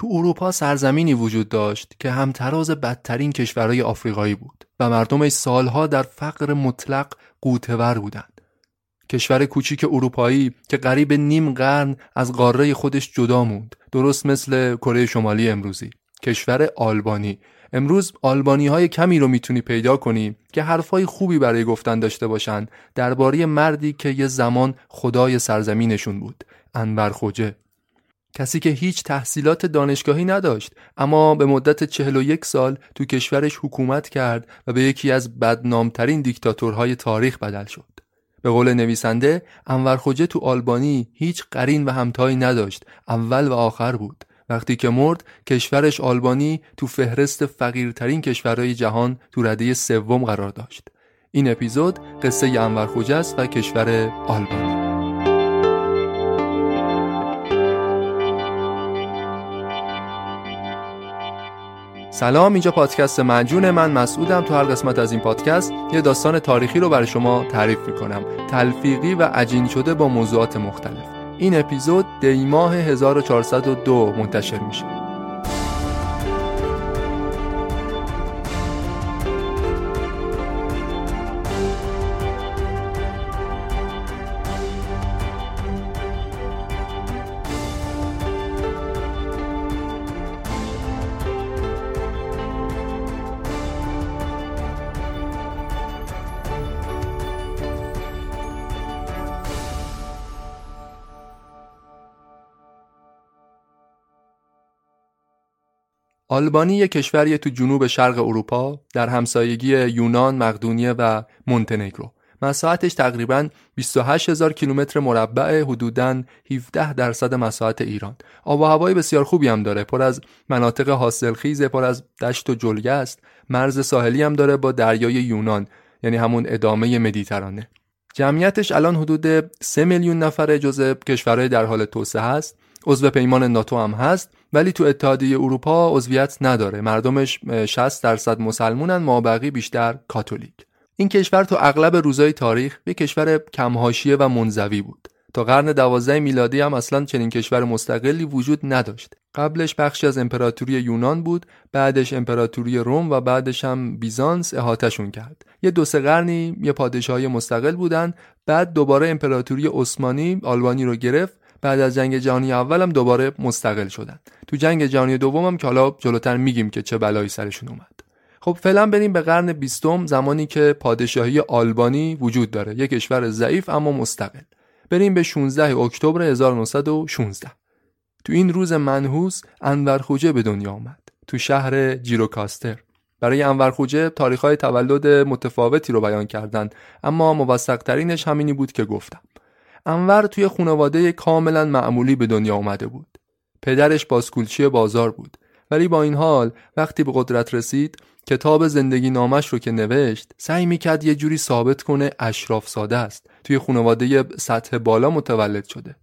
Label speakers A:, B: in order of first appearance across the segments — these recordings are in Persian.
A: تو اروپا سرزمینی وجود داشت که همتراز بدترین کشورهای آفریقایی بود و مردمش سالها در فقر مطلق قوتور بودند. کشور کوچیک اروپایی که قریب نیم قرن از قاره خودش جدا موند درست مثل کره شمالی امروزی. کشور آلبانی. امروز آلبانی های کمی رو می‌تونی پیدا کنی که حرفای خوبی برای گفتن داشته باشن درباره مردی که یه زمان خدای سرزمینشون بود. انور خوجه. کسی که هیچ تحصیلات دانشگاهی نداشت اما به مدت 41 سال تو کشورش حکومت کرد و به یکی از بدنامترین دیکتاتورهای تاریخ بدل شد. به قول نویسنده انور خوجه تو آلبانی هیچ قرین و همتایی نداشت اول و آخر بود. وقتی که مرد کشورش آلبانی تو فهرست فقیرترین کشورهای جهان تو رده سوم قرار داشت. این اپیزود قصه انور خوجه است و کشور آلبانی. سلام اینجا پادکست مجون من مسعودم تو هر قسمت از این پادکست. یه داستان تاریخی رو برای شما تعریف می‌کنم. تلفیقی و عجین شده با موضوعات مختلف. این اپیزود دیماه 1402 منتشر میشه. آلبانی یک کشوری تو جنوب شرق اروپا در همسایگی یونان، مقدونیه و مونتنگرو. مساحتش تقریبا 28 هزار کیلومتر مربع حدوداً 17 درصد مساحت ایران. آب و هوای بسیار خوبی هم داره. پر از مناطق حاصلخیز، پر از دشت و جلگه است. مرز ساحلی هم داره با دریای یونان، یعنی همون ادامه مدیترانه. جمعیتش الان حدود 3 میلیون نفره جزء کشورهای در حال توسعه است. عضو پیمان ناتو هم هست ولی تو اتحادیه اروپا عضویت نداره. مردمش 60 درصد مسلمونن ما بقی بیشتر کاتولیک. این کشور تو اغلب روزای تاریخ یک کشور کمهاشیه و منزوی بود. تا قرن دوازده میلادی هم اصلا چنین کشور مستقلی وجود نداشت. قبلش بخشی از امپراتوری یونان بود بعدش امپراتوری روم و بعدش هم بیزانس احاتشون کرد. یه دو سه قرنی یه پادشاهی مستقل بودن بعد دوباره امپراتوری عثمانی آلبانی رو گرفت بعد از جنگ جهانی اول هم دوباره مستقل شدن. تو جنگ جهانی دوم هم که حالا جلوتر میگیم که چه بلایی سرشون اومد. خب فعلا بریم به قرن بیستم زمانی که پادشاهی آلبانی وجود داره. یک کشور ضعیف اما مستقل. بریم به 16 اکتبر 1916 تو این روز منحوس انور خوجه به دنیا آمد. تو شهر جیروکاستر. برای انور خوجه تاریخهای تولد متفاوتی رو بیان کردند اما موثق ترینش همینی بود که گفتم. انور توی خانواده کاملا معمولی به دنیا آمده بود. پدرش بازکولچی بازار بود. ولی با این حال وقتی به قدرت رسید کتاب زندگی نامش رو که نوشت سعی می‌کرد یه جوری ثابت کنه اشراف ساده است. توی خانواده سطح بالا متولد شده.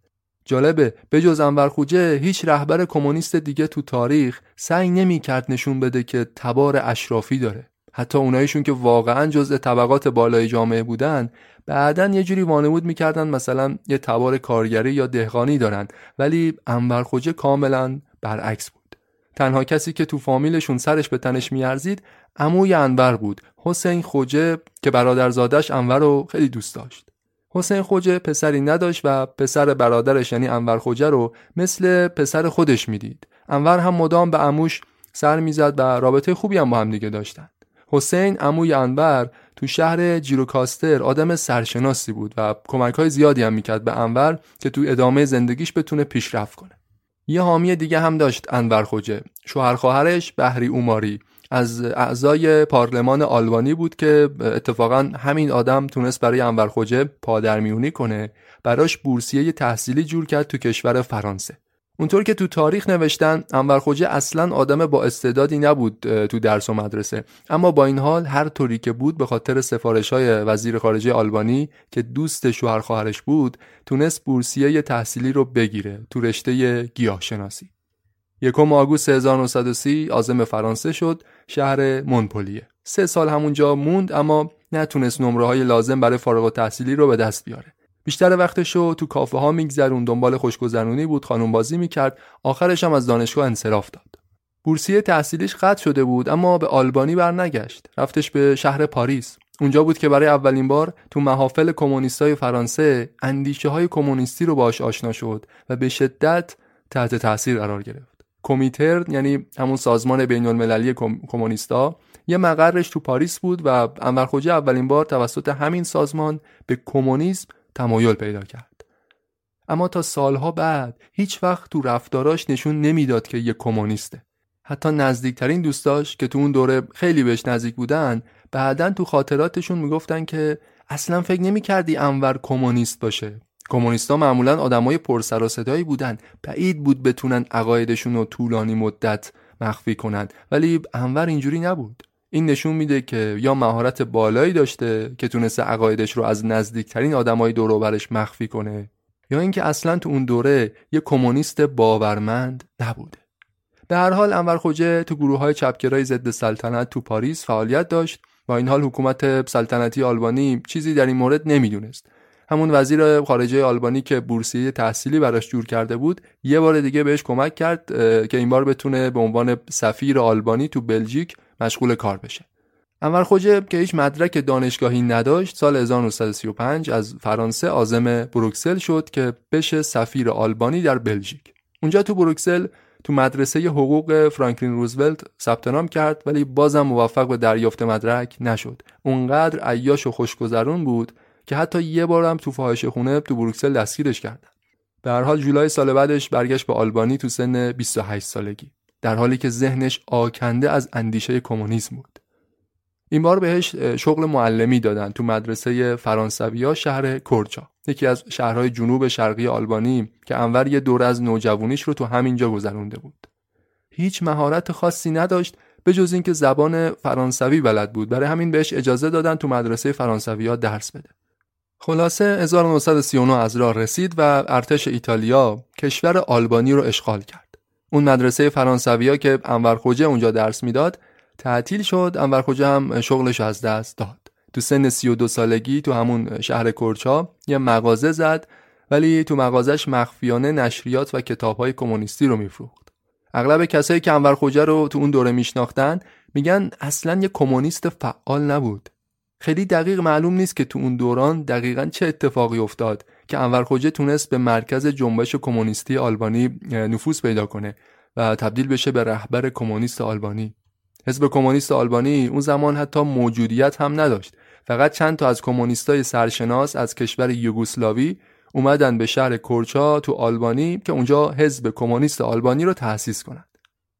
A: جالبه به جز انور خوجه هیچ رهبر کمونیست دیگه تو تاریخ سعی نمی‌کرد نشون بده که تبار اشرافی داره. حتی اونایشون که واقعا جزء طبقات بالای جامعه بودن بعدا یه جوری وانمود می‌کردن مثلا یه تبار کارگری یا دهقانی دارن ولی انور خوجه کاملا برعکس بود. تنها کسی که تو فامیلشون سرش به تنش میارزید عموی انور بود. حسین خوجه که برادرزادش انور رو خیلی دوست داشت. حسین خوجه پسری نداشت و پسر برادرش یعنی انور خوجه رو مثل پسر خودش می‌دید. انور هم مدام به عموش سر می‌زد و رابطه خوبی هم با هم دیگه داشتن. حسین عموی انور تو شهر جیروکاستر آدم سرشناسی بود و کمک های زیادی هم می‌کرد به انور که تو ادامه زندگیش بتونه پیشرفت کنه. یه حامی دیگه هم داشت انور خوجه شوهر خواهرش بهری اوماری. از اعضای پارلمان آلبانی بود که اتفاقا همین آدم تونست برای انور خوجه پادرمیونی کنه. براش بورسیه تحصیلی جور کرد تو کشور فرانسه. اونطور که تو تاریخ نوشتن انور خوجه اصلا آدم با استعدادی نبود تو درس و مدرسه. اما با این حال هر طوری که بود به خاطر سفارش های وزیر خارجه آلبانی که دوست شوهر خواهرش بود تونست بورسیه تحصیلی رو بگیره تو رشته گیاه شناسی یکم آگوست 1930 آزم فرانسه شد شهر مونپلیه. سه سال همونجا موند اما نتونست نمره های لازم برای فارغ و تحصیلی رو به دست بیاره. بیشتر وقتش رو تو کافه ها میگذرون دنبال خوشگذرونی بود خانم بازی می‌کرد. آخرش هم از دانشگاه انصراف داد. بورسیه تحصیلیش قطع شده بود اما به آلبانی برنگشت. رفتش به شهر پاریس. اونجا بود که برای اولین بار تو محافل کمونیستای فرانسه اندیشه های کمونیستی رو باش آشنا شد و به شدت تحت تاثیر قرار گرفت. کمیتر یعنی همون سازمان بین المللی کمونیستا یه مقرش تو پاریس بود و انور اولین بار توسط همین سازمان به کمونیسم تمایل پیدا کرد. اما تا سالها بعد هیچ وقت تو رفتاراش نشون نمی‌داد که یه کمونیسته. حتی نزدیکترین دوستاش که تو اون دوره خیلی بهش نزدیک بودن بعدا تو خاطراتشون می‌گفتن که اصلا فکر نمی‌کردی انور کمونیست باشه. کمونیستا معمولا آدمای پرسر و صدایی بودن. بعید بود بتونن عقایدشون رو طولانی مدت مخفی کنند ولی انور اینجوری نبود. این نشون میده که یا مهارت بالایی داشته که تونسته عقایدش رو از نزدیکترین آدمای دور برش مخفی کنه یا اینکه اصلا تو اون دوره یه کمونیست باورمند نبوده. به هر حال انور خوجه تو گروه های چپگرای ضد سلطنت تو پاریس فعالیت داشت. با این حال حکومت سلطنتی آلبانی چیزی در این مورد نمی‌دونست. همون وزیر خارجه آلبانی که بورسیه تحصیلی براش جور کرده بود یه بار دیگه بهش کمک کرد که این بار بتونه به عنوان سفیر آلبانی تو بلژیک مشغول کار بشه. انور خوجه که هیچ مدرک دانشگاهی نداشت سال 1935 از فرانسه عازم بروکسل شد که بشه سفیر آلبانی در بلژیک. اونجا تو بروکسل تو مدرسه حقوق فرانکلین روزولت ثبت نام کرد ولی بازم موفق به دریافت مدرک نشد. اونقدر عیاش و خوشگذرون بود که حتی یه بارم تو فاحش خونه تو بروکسل دستگیرش کردن. به هر حال جولای سال بعدش برگشت به آلبانی تو سن 28 سالگی. در حالی که ذهنش آکنده از اندیشه کمونیسم بود. این بار بهش شغل معلمی دادن تو مدرسه فرانسویا شهر کورچا یکی از شهرهای جنوب شرقی آلبانی که انور یه دور از نوجوانیش رو تو همینجا گذرونده بود. هیچ مهارت خاصی نداشت به جز اینکه زبان فرانسوی بلد بود. برای همین بهش اجازه دادن تو مدرسه فرانسویا درس بده. خلاصه 1939 از راه رسید و ارتش ایتالیا کشور آلبانی رو اشغال کرد. اون مدرسه فرانسویا که انور خوجه اونجا درس می‌داد تعطیل شد. انور خوجه هم شغلش از دست داد. تو سن 32 سالگی تو همون شهر کرچا یه مغازه زد ولی تو مغازش مخفیانه نشریات و کتابهای کمونیستی رو میفروخت. اغلب کسایی که انور خوجه رو تو اون دوره میشناختن میگن اصلا یه کمونیست فعال نبود. خیلی دقیق معلوم نیست که تو اون دوران دقیقا چه اتفاقی افتاد. که انور خوجه تونست به مرکز جنبش کمونیستی آلبانی نفوذ پیدا کنه و تبدیل بشه به رهبر کمونیست آلبانی. حزب کمونیست آلبانی اون زمان حتی موجودیت هم نداشت. فقط چند تا از کمونیستای سرشناس از کشور یوگسلاوی اومدن به شهر کورچا تو آلبانی که اونجا حزب کمونیست آلبانی رو تأسیس کنند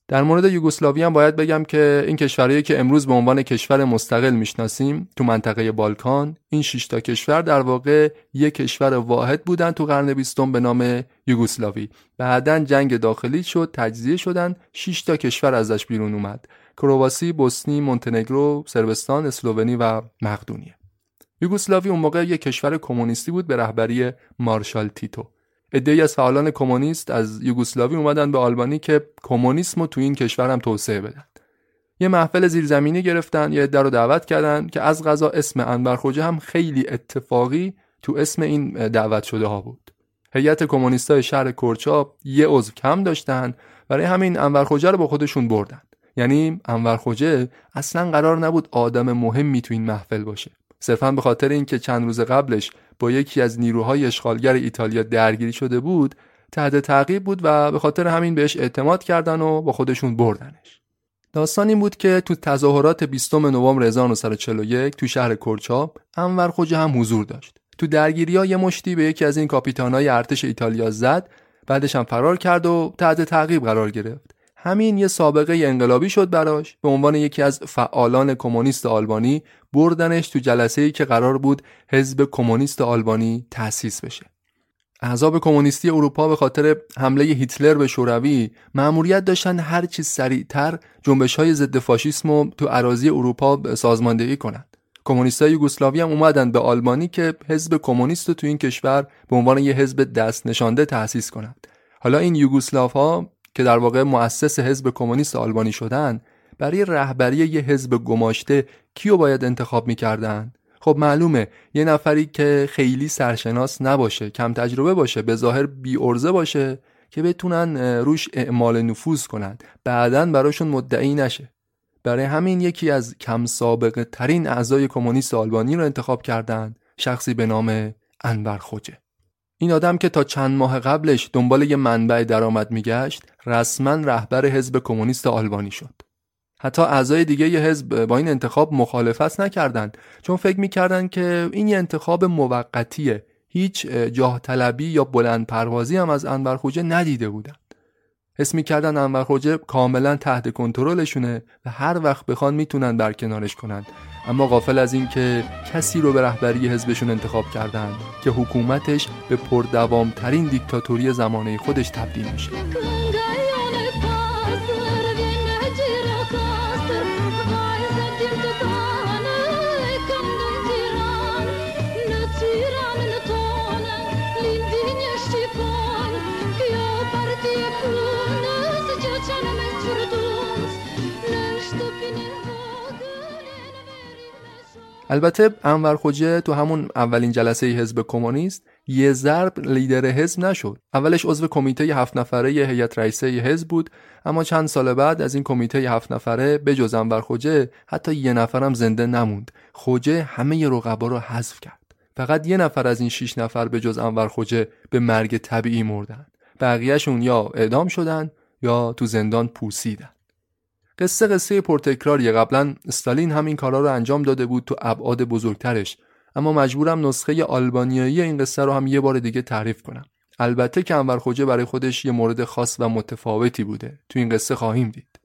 A: در مورد یوگسلاوی هم باید بگم که این کشورهایی که امروز به عنوان کشور مستقل می‌شناسیم تو منطقه بالکان این 6 تا کشور در واقع یک کشور واحد بودن تو قرن بیستم به نام یوگسلاوی. بعدا جنگ داخلی شد تجزیه شدن 6 تا کشور ازش بیرون اومد. کرواسی، بوسنی، مونتنگرو، سربستان، اسلوونی و مقدونیه. یوگسلاوی اون موقع یک کشور کمونیستی بود به رهبری مارشال تیتو. عده‌ای از فعالان کمونیست از یوگسلاوی اومدن به آلبانی که کمونیسم رو تو این کشور هم توسعه بدن. یه محفل زیرزمینی گرفتن یه عده رو دعوت کردن که از غذا اسم انور خوجه هم خیلی اتفاقی تو اسم این دعوت شده ها بود. هیئت کمونیستای شهر کرچاب یه عضو کم داشتن برای همین انور خوجه رو با خودشون بردن. یعنی انور خوجه اصلا قرار نبود آدم مهمی تو این محفل باشه. صرفا به خاطر اینکه چند روز قبلش با یکی از نیروهای اشغالگر ایتالیا درگیری شده بود تحت تعقیب بود و به خاطر همین بهش اعتماد کردن و با خودشون بردنش. داستان این بود که تو تظاهرات 20 نوامبر 1941 تو شهر کرچاب انور خوجه هم حضور داشت. تو درگیری ها یه مشتی به یکی از این کاپیتانای ارتش ایتالیا زد بعدش هم فرار کرد و تحت تعقیب قرار گرفت. همین یه سابقه انقلابی شد براش به عنوان یکی از فعالان کمونیست آلبانی بردنش تو جلسه ای که قرار بود حزب کمونیست آلبانی تأسیس بشه احزاب کمونیستی اروپا به خاطر حمله هیتلر به شوروی مأموریت داشتن هر چی سریعتر جنبش های ضد فاشیسم رو تو اراضی اروپا سازماندهی کنند. کمونیستای یوگسلاوی هم اومدن به آلبانی که حزب کمونیست تو این کشور به عنوان یه حزب دست نشانده تأسیس کنند. حالا این یوگسلاف ها که در واقع مؤسس حزب کمونیست آلبانی شدن برای رهبری یه حزب گماشته کیو باید انتخاب می‌کردن؟ خب معلومه یه نفری که خیلی سرشناس نباشه کم تجربه باشه به ظاهر بی ارزه باشه که بتونن روش اعمال نفوذ کنن. بعدا براشون مدعی نشه. برای همین یکی از کم سابقه ترین اعضای کمونیست آلبانی رو انتخاب کردند شخصی به نام انور خوجه این آدم که تا چند ماه قبلش دنبال یه منبع درآمد میگشت رسما رهبر حزب کمونیست آلبانی شد. حتی اعضای دیگه یه حزب با این انتخاب مخالفت نکردند چون فکر می‌کردند که این یه انتخاب موقتیه. هیچ جاه طلبی یا بلند پروازی هم از انور خوجه ندیده بودند. حس می‌کردن انور خوجه کاملا تحت کنترلشونه و هر وقت بخوان می‌تونن برکنارش کنند. اما غافل از این که کسی رو به رهبری حزبشون انتخاب کردند که حکومتش به پردوامترین دیکتاتوری زمانه خودش تبدیل میشه. البته انور خوجه تو همون اولین جلسه حزب کمونیست یه ضرب لیدر حزب نشد. اولش عضو کمیته هفت نفره هیئت رئیسه حزب بود اما چند سال بعد از این کمیته هفت نفره به جز انور خوجه حتی یه نفرم زنده نموند. خوجه همه رقبا رو حذف کرد. فقط یه نفر از این شش نفر به جز انور خوجه به مرگ طبیعی مردن. بقیهشون یا اعدام شدن یا تو زندان پوسیدن. قصه قصه پرتکراریه قبلا استالین همین کارا رو انجام داده بود تو ابعاد بزرگترش. اما مجبورم نسخه آلبانیایی این قصه رو هم یه بار دیگه تعریف کنم. البته که انور خوجه برای خودش یه مورد خاص و متفاوتی بوده. تو این قصه خواهیم دید.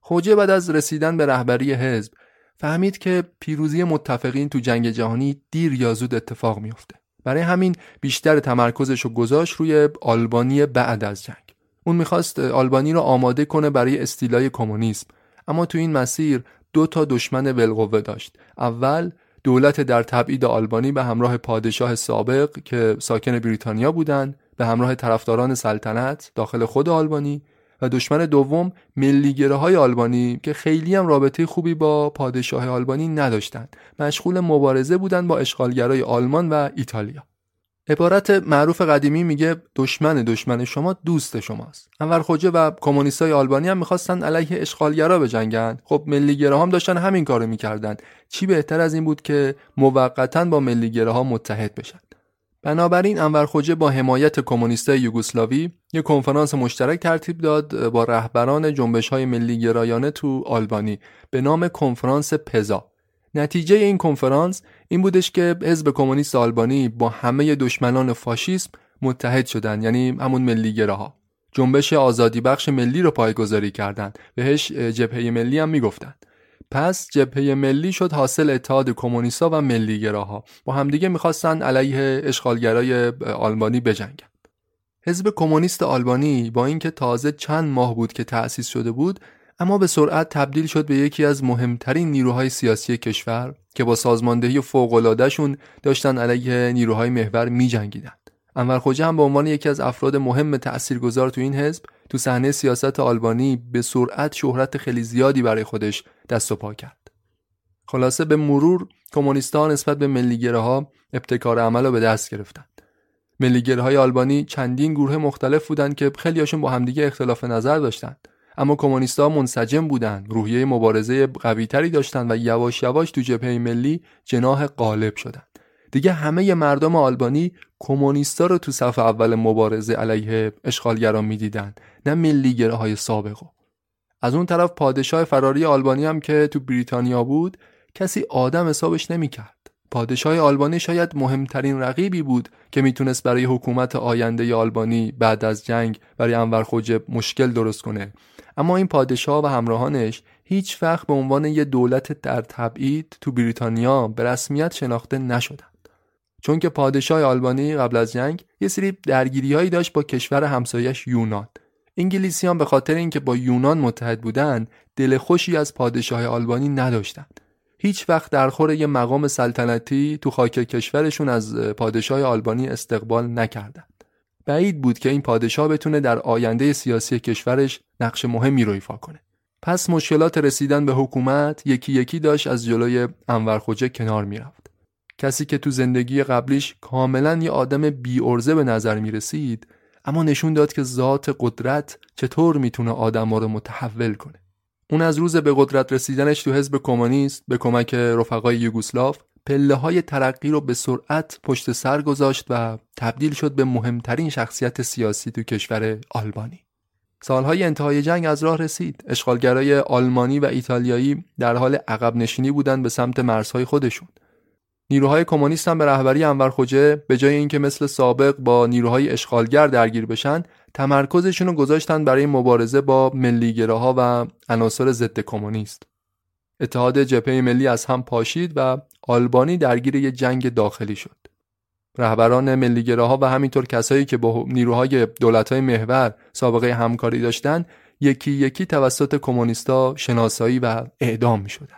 A: خوجه بعد از رسیدن به رهبری حزب فهمید که پیروزی متفقین تو جنگ جهانی دیر یا زود اتفاق میافته. برای همین بیشتر تمرکزش رو گذاشت روی آلبانی بعد از جنگ. اون می‌خواست آلبانی رو آماده کنه برای استیلای کمونیسم. اما تو این مسیر دو تا دشمن ولقوه داشت. اول دولت در تبعید آلبانی به همراه پادشاه سابق که ساکن بریتانیا بودند به همراه طرفداران سلطنت داخل خود آلبانی و دشمن دوم ملیگره های آلبانی که خیلی هم رابطه خوبی با پادشاه آلبانی نداشتند مشغول مبارزه بودند با اشغالگرای آلمان و ایتالیا. عبارت معروف قدیمی میگه دشمن دشمن شما دوست شماست. انور خوجه و کمونیستای آلبانی هم می‌خواستن علیه اشغالگرا بجنگن خب ملیگرا هم داشتن همین کارو می‌کردن چی بهتر از این بود که موقتا با ها متحد بشن. بنابراین انور خوجه با حمایت کمونیستای یوگسلاوی یک کنفرانس مشترک ترتیب داد با رهبران جنبش های ملی گرایانه تو آلبانی به نام کنفرانس پزا. نتیجه این کنفرانس این بودش که حزب کمونیست آلبانی با همه دشمنان فاشیسم متحد شدند یعنی همون ملیگراها جنبش آزادی بخش ملی رو پایگذاری کردند بهش جبهه ملی هم می‌گفتند پس جبهه ملی شد حاصل اتحاد کمونیستا و ملیگراها با همدیگه می‌خواستن علیه اشغالگرای آلبانی بجنگن. حزب کمونیست آلبانی با اینکه تازه چند ماه بود که تأسیس شده بود اما به سرعت تبدیل شد به یکی از مهمترین نیروهای سیاسی کشور که با سازماندهی فوق‌العاده‌شون داشتن علیه نیروهای محور می‌جنگیدند. انور خوجه هم به عنوان یکی از افراد مهم تاثیرگذار تو این حزب تو صحنه سیاست آلبانی به سرعت شهرت خیلی زیادی برای خودش دست و پا کرد. خلاصه به مرور کمونیستان نسبت به ملیگره ها ابتکار عمل رو به دست گرفتند. ملیگره های آلبانی چندین گروه مختلف بودند که خیلیاشون با همدیگه اختلاف نظر داشتند. اما کمونیستها منسجم بودند، روحیه مبارزه قویتری داشتند و یواش یواش تو جبهه ملی جناح غالب شدند. دیگه همه مردم آلبانی کمونیستا رو تو صف اول مبارزه علیه اشغالگران می‌دیدند نه ملیگره های سابقو از اون طرف پادشاه فراری آلبانی هم که تو بریتانیا بود کسی آدم حسابش نمی‌کرد. پادشاه آلبانی شاید مهمترین رقیبی بود که می‌تونست برای حکومت آینده آلبانی بعد از جنگ برای انور خوجه مشکل درست کنه. اما این پادشاه و همراهانش هیچ وقت به عنوان یه دولت در تبعید تو بریتانیا به رسمیت شناخته نشدند. چون که پادشاه آلبانی قبل از جنگ یه سری درگیریهایی داشت با کشور همسایش یونان. انگلیسیان به خاطر اینکه با یونان متحد بودند دل خوشی از پادشاه آلبانی نداشتند. هیچ وقت در خور یه مقام سلطنتی تو خاک کشورشون از پادشاه آلبانی استقبال نکردند. بعید بود که این پادشاه بتونه در آینده سیاسی کشورش نقش مهمی رو ایفا کنه. پس مشکلات رسیدن به حکومت یکی یکی داشت از جلوی انور خوجه کنار می‌رفت. کسی که تو زندگی قبلیش کاملا یه آدم بی ارزه به نظر می رسید اما نشون داد که ذات قدرت چطور می‌تونه آدم رو متحول کنه. اون از روز به قدرت رسیدنش تو حزب کمونیست به کمک رفقای یوگسلاف پله های ترقی رو به سرعت پشت سر گذاشت و تبدیل شد به مهمترین شخصیت سیاسی تو کشور آلبانی. سالهای انتهای جنگ از راه رسید. اشغالگرای آلمانی و ایتالیایی در حال عقب نشینی بودند به سمت مرزهای خودشون. نیروهای کمونیست هم به رهبری انور خوجه به جای اینکه مثل سابق با نیروهای اشغالگر درگیر بشن تمرکزشون رو گذاشتن برای مبارزه با ملیگراها و عناصر ضد کمونیست اتحاد جبهه ملی از هم پاشید و آلبانی درگیر یک جنگ داخلی شد رهبران ملیگراها و همینطور کسایی که با نیروهای دولتهای محور سابقه همکاری داشتن یکی یکی توسط کمونیستا شناسایی و اعدام می شدن.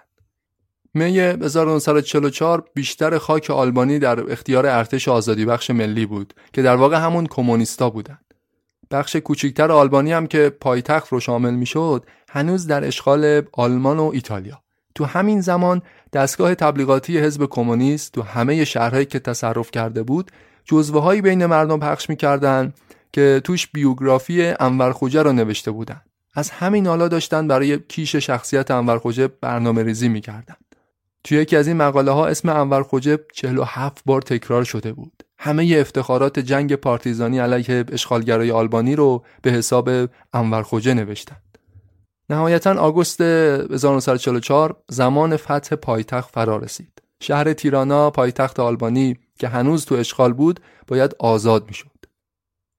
A: می 1944 بیشتر خاک آلبانی در اختیار ارتش آزادی بخش ملی بود که در واقع همون کمونیستا بودند. بخش کوچکتر آلبانی هم که پایتخت رو شامل می شد هنوز در اشغال آلمان و ایتالیا. تو همین زمان دستگاه تبلیغاتی حزب کمونیست تو همه شهرهایی که تصرف کرده بود جزوه هایی بین مردم پخش می‌کردن که توش بیوگرافی انور خوجه رو نوشته بودن از همین حالا داشتن برای کیش شخصیت انور خوجه برنامه ریزی می‌کردن توی یکی از این مقاله ها اسم انور خوجه 47 بار تکرار شده بود. همه افتخارات جنگ پارتیزانی علیه اشغالگرای آلبانی رو به حساب انور خوجه نوشتند. نهایتا آگوست 1944 زمان فتح پایتخت فرا رسید. شهر تیرانا پایتخت آلبانی که هنوز تو اشغال بود باید آزاد می‌شد.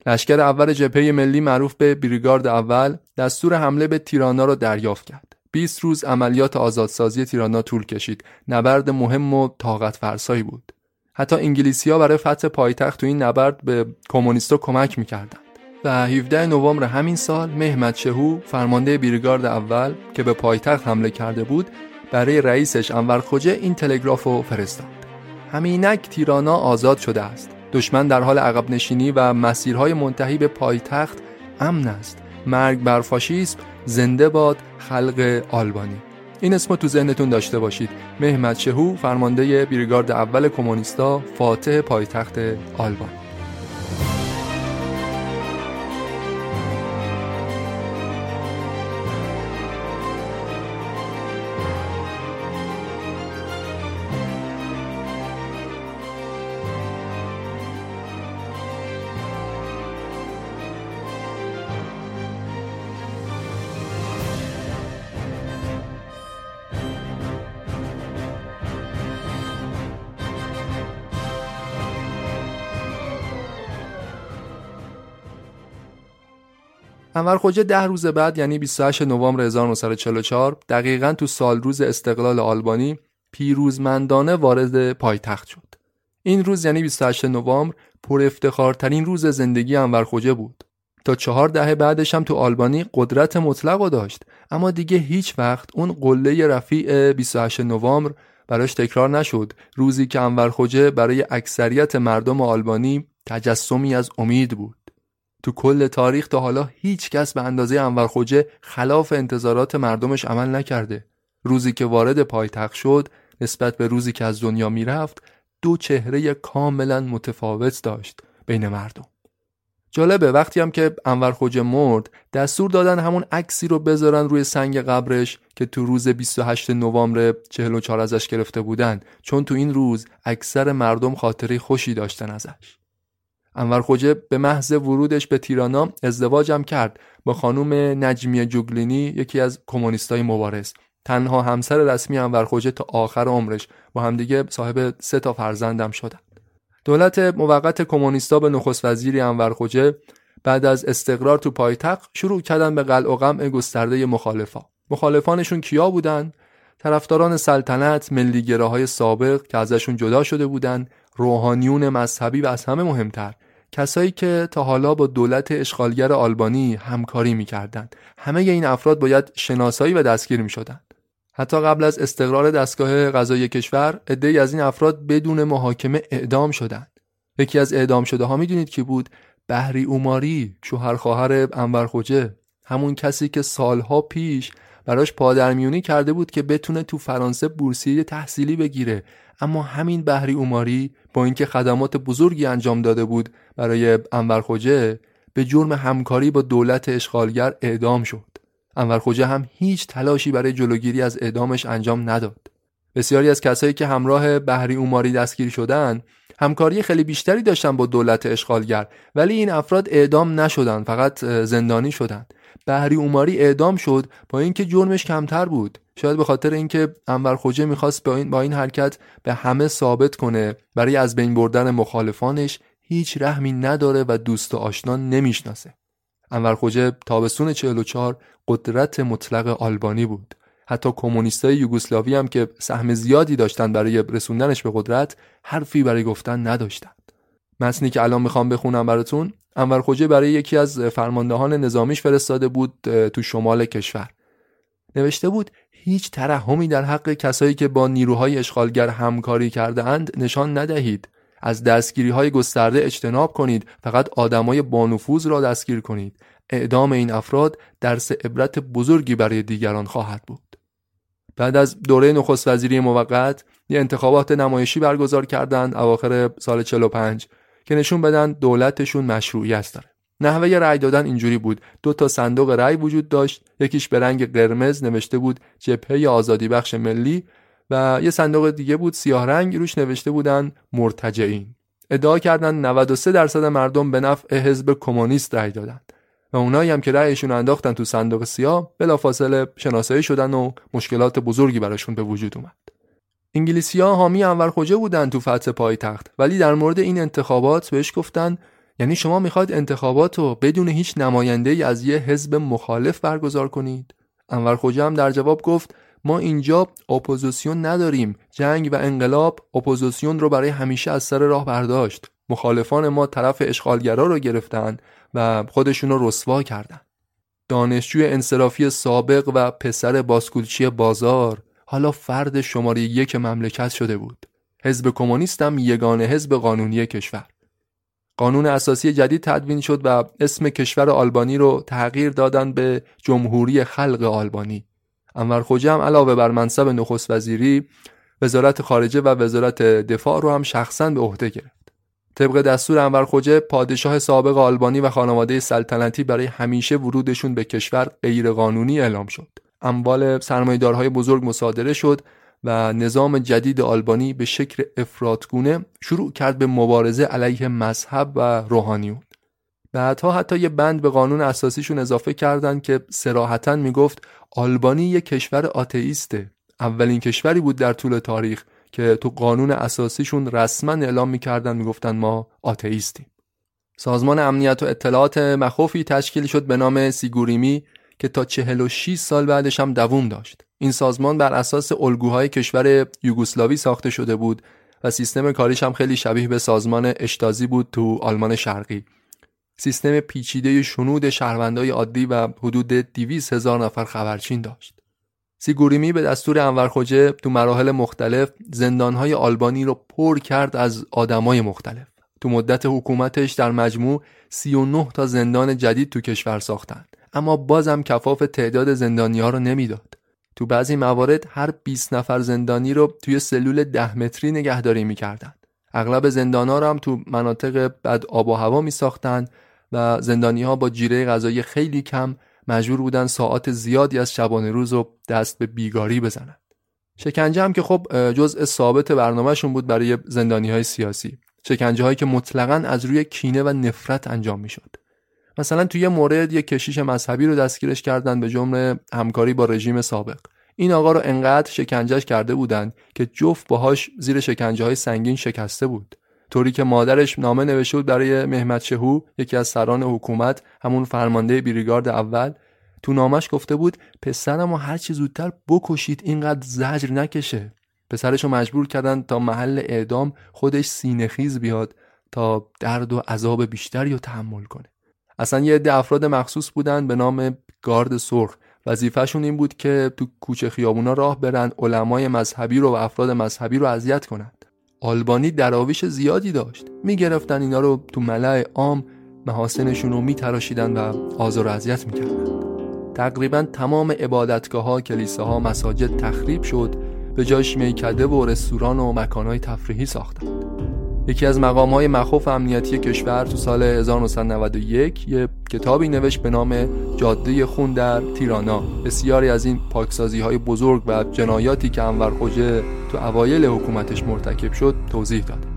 A: لشکر اول جبهه ملی معروف به بریگارد اول دستور حمله به تیرانا را دریافت کرد. 20 روز عملیات آزادسازی تیرانا طول کشید. نبرد مهم و طاقت فرسایی بود. حتی انگلیسی ها برای فتح پایتخت تو این نبرد به کمونیستا کمک می‌کردند. و 17 نوامبر همین سال مهمت شهو فرمانده بیرگارد اول که به پایتخت حمله کرده بود برای رئیسش انور خوجه این تلگراف رو فرستاد. همینک تیرانا آزاد شده است. دشمن در حال عقب نشینی و مسیرهای منتهی به پایتخت امن است. مرگ بر فاشیسم زنده باد خلق آلبانی این اسمو تو ذهنتون داشته باشید مهمت شهو فرمانده بریگارد اول کمونیستا فاتح پایتخت آلبان انور خوجه ده روز بعد یعنی 28 نوامبر 1944 دقیقا تو سال روز استقلال آلبانی پیروزمندانه وارد پایتخت شد. این روز یعنی 28 نوامبر پر افتخارترین روز زندگی انور خوجه بود. تا چهار دهه بعدش هم تو آلبانی قدرت مطلق داشت اما دیگه هیچ وقت اون قله رفیع 28 نوامبر براش تکرار نشد روزی که انور خوجه برای اکثریت مردم آلبانی تجسمی از امید بود تو کل تاریخ تا حالا هیچ کس به اندازه انور خوجه خلاف انتظارات مردمش عمل نکرده. روزی که وارد پایتخت شد نسبت به روزی که از دنیا می‌رفت دو چهره کاملا متفاوت داشت بین مردم. جالبه وقتی هم که انور خوجه مرد دستور دادن همون عکسی رو بذارن روی سنگ قبرش که تو روز 28 نوامبر 44 ازش گرفته بودن. چون تو این روز اکثر مردم خاطره خوشی داشتن ازش. انور خوجه به محض ورودش به تیرانا ازدواجم کرد با خانوم نجمیه جوگلینی یکی از کمونیستای مبارز. تنها همسر رسمی انور خوجه تا آخر عمرش با همدیگه صاحب سه تا فرزندم شدن. دولت موقت کمونیستا به نخست وزیری انور خوجه بعد از استقرار تو پایتخت شروع کردن به قلع و قمع گسترده مخالفا. مخالفانشون کیا بودن؟ طرفداران سلطنت ملیگراهای سابق که ازشون جدا شده بودن روحانیون مذهبی و از همه مهمتر کسایی که تا حالا با دولت اشغالگر آلبانی همکاری می‌کردند. همه این افراد باید شناسایی و دستگیر می‌شدند. حتی قبل از استقرار دستگاه قضایی کشور عدهای از این افراد بدون محاکمه اعدام شدند. یکی از اعدام شده ها می‌دونید کی بود؟ بهری اوماری شوهر خواهر انور خوجه همون کسی که سالها پیش براش پادرمیونی کرده بود که بتونه تو فرانسه بورسیه تحصیلی بگیره اما همین بهری اوماری با اینکه خدمات بزرگی انجام داده بود برای انور خوجه به جرم همکاری با دولت اشغالگر اعدام شد. انور خوجه هم هیچ تلاشی برای جلوگیری از اعدامش انجام نداد. بسیاری از کسایی که همراه بهری اوماری دستگیر شدن همکاری خیلی بیشتری داشتن با دولت اشغالگر ولی این افراد اعدام نشدن فقط زندانی شدند بهری اوماری اعدام شد با اینکه جرمش کمتر بود. شاید به خاطر اینکه انور خوجه می‌خواست با این, با این حرکت به همه ثابت کنه. برای از بین بردن مخالفانش هیچ رحمی نداره و دوست و آشنا نمی‌شناسه. انور خوجه تابستون 44 قدرت مطلق آلبانی بود. حتی کمونیستای یوگسلاوی هم که سهم زیادی داشتن برای رسوندنش به قدرت حرفی برای گفتن نداشتند متنی که الان می‌خوام بخونم براتون انور خوجه برای یکی از فرماندهان نظامیش فرستاده بود تو شمال کشور. نوشته بود هیچ ترحمی در حق کسایی که با نیروهای اشغالگر همکاری کرده اند نشان ندهید. از دستگیری های گسترده اجتناب کنید. فقط آدمای بانفوذ را دستگیر کنید. اعدام این افراد درس عبرت بزرگی برای دیگران خواهد بود. بعد از دوره نخست وزیری موقت یه انتخابات نمایشی برگزار کردند اواخر سال 45 که نشون بدن دولتشون مشروعیت داره. نحوه رأی دادن اینجوری بود. دو تا صندوق رأی وجود داشت. یکیش به رنگ قرمز نوشته بود جبهه آزادی بخش ملی و یه صندوق دیگه بود سیاه رنگ روش نوشته بودن مرتجعین. ادعا کردن 93 درصد مردم به نفع حزب کمونیست رأی دادند و اونایی هم که رأیشون انداختن تو صندوق سیاه بلافاصله شناسایی شدن و مشکلات بزرگی براشون به وجود اومد. انگلیسی ها حامی انور خوجه بودن تو فتح پایتخت ولی در مورد این انتخابات بهش گفتن یعنی شما می‌خواید انتخابات رو بدون هیچ نماینده از یه حزب مخالف برگزار کنید. انور خوجه هم در جواب گفت ما اینجا اپوزیسیون نداریم. جنگ و انقلاب اپوزیسیون رو برای همیشه از سر راه برداشت. مخالفان ما طرف اشغالگرا رو گرفتن و خودشون رو رسوا کردن. دانشجوی انصرافی سابق و پسر باسکولچی بازار حالا فرد شماره یک مملکت شده بود. حزب کمونیست هم یگانه حزب قانونی کشور. قانون اساسی جدید تدوین شد و اسم کشور آلبانی رو تغییر دادن به جمهوری خلق آلبانی. انور خوجه هم علاوه بر منصب نخست وزیری وزارت خارجه و وزارت دفاع رو هم شخصا به عهده گرفت. طبق دستور انور خوجه پادشاه سابق آلبانی و خانواده سلطنتی برای همیشه ورودشون به کشور غیرقانونی اعلام شد. اموال سرمایه‌دارهای بزرگ مصادره شد و نظام جدید آلبانی به شکل افرادگونه شروع کرد به مبارزه علیه مذهب و روحانیون. بعدها حتی یه بند به قانون اساسیشون اضافه کردند که سراحتا می‌گفت آلبانی یک کشور آتئیسته. اولین کشوری بود در طول تاریخ که تو قانون اساسیشون رسما اعلام می‌کردن می‌گفتن ما آتئیستیم. سازمان امنیت و اطلاعات مخوفی تشکیل شد به نام سیگوریمی که تا 46 سال بعدش هم دووم داشت. این سازمان بر اساس الگوهای کشور یوگسلاوی ساخته شده بود و سیستم کاریش هم خیلی شبیه به سازمان اشتازی بود تو آلمان شرقی. سیستم پیچیده شنود شهروندای عادی و حدود 200 هزار نفر خبرچین داشت. سیگوریمی به دستور انور خوجه تو مراحل مختلف زندانهای آلبانی رو پر کرد از آدمای مختلف. تو مدت حکومتش در مجموع 39 تا زندان جدید تو کشور ساختن. اما بازم کفاف تعداد زندانی ها رو نمی‌داد. تو بعضی موارد هر 20 نفر زندانی رو توی سلول 10 متری نگهداری می‌کردن. اغلب زندان ها رو هم تو مناطق بد آب و هوا می ساختن و زندانی ها با جیره غذایی خیلی کم مجبور بودن ساعات زیادی از شبانه روز رو دست به بیگاری بزنن. شکنجه هم که خب جزء ثابت برنامهشون بود برای زندانی های سیاسی. شکنجه هایی که مطلقا از روی کینه و نفرت انجام می‌شد. مثلا توی یه مورد یک کشیش مذهبی رو دستگیرش کردن به جمله همکاری با رژیم سابق. این آقا رو انقدر شکنجهش کرده بودند که جفت باهاش زیر شکنجه های سنگین شکسته بود. طوری که مادرش نامه نوشته بود برای مهمت شهو یکی از سران حکومت همون فرمانده بریگارد اول. تو نامش گفته بود پسرمو هر چی زودتر بکشید اینقدر زجر نکشه. پسرش رو مجبور کردن تا محل اعدام خودش سینهخیز بیاد تا درد و عذاب بیشتری رو تحمل کنه. اصلا یه عده افراد مخصوص بودن به نام گارد سرخ. وظیفهشون این بود که تو کوچه خیابونا راه برن علمای مذهبی رو و افراد مذهبی رو اذیت کنند آلبانی دراویش زیادی داشت. می‌گرفتن اینا رو تو ملع عام محاسنشون رو میتراشیدن و آزار و اذیت می‌کردن. تقریبا تمام عبادتگاه ها کلیساها مساجد تخریب شد به جاش میکده و رستوران و مکانهای تفریحی ساختند. یکی از مقام های مخوف امنیتی کشور تو سال 1991 یه کتابی نوشت به نام جاده خون در تیرانا. بسیاری از این پاکسازی های بزرگ و جنایاتی که انور خوجه تو اوایل حکومتش مرتکب شد توضیح داد.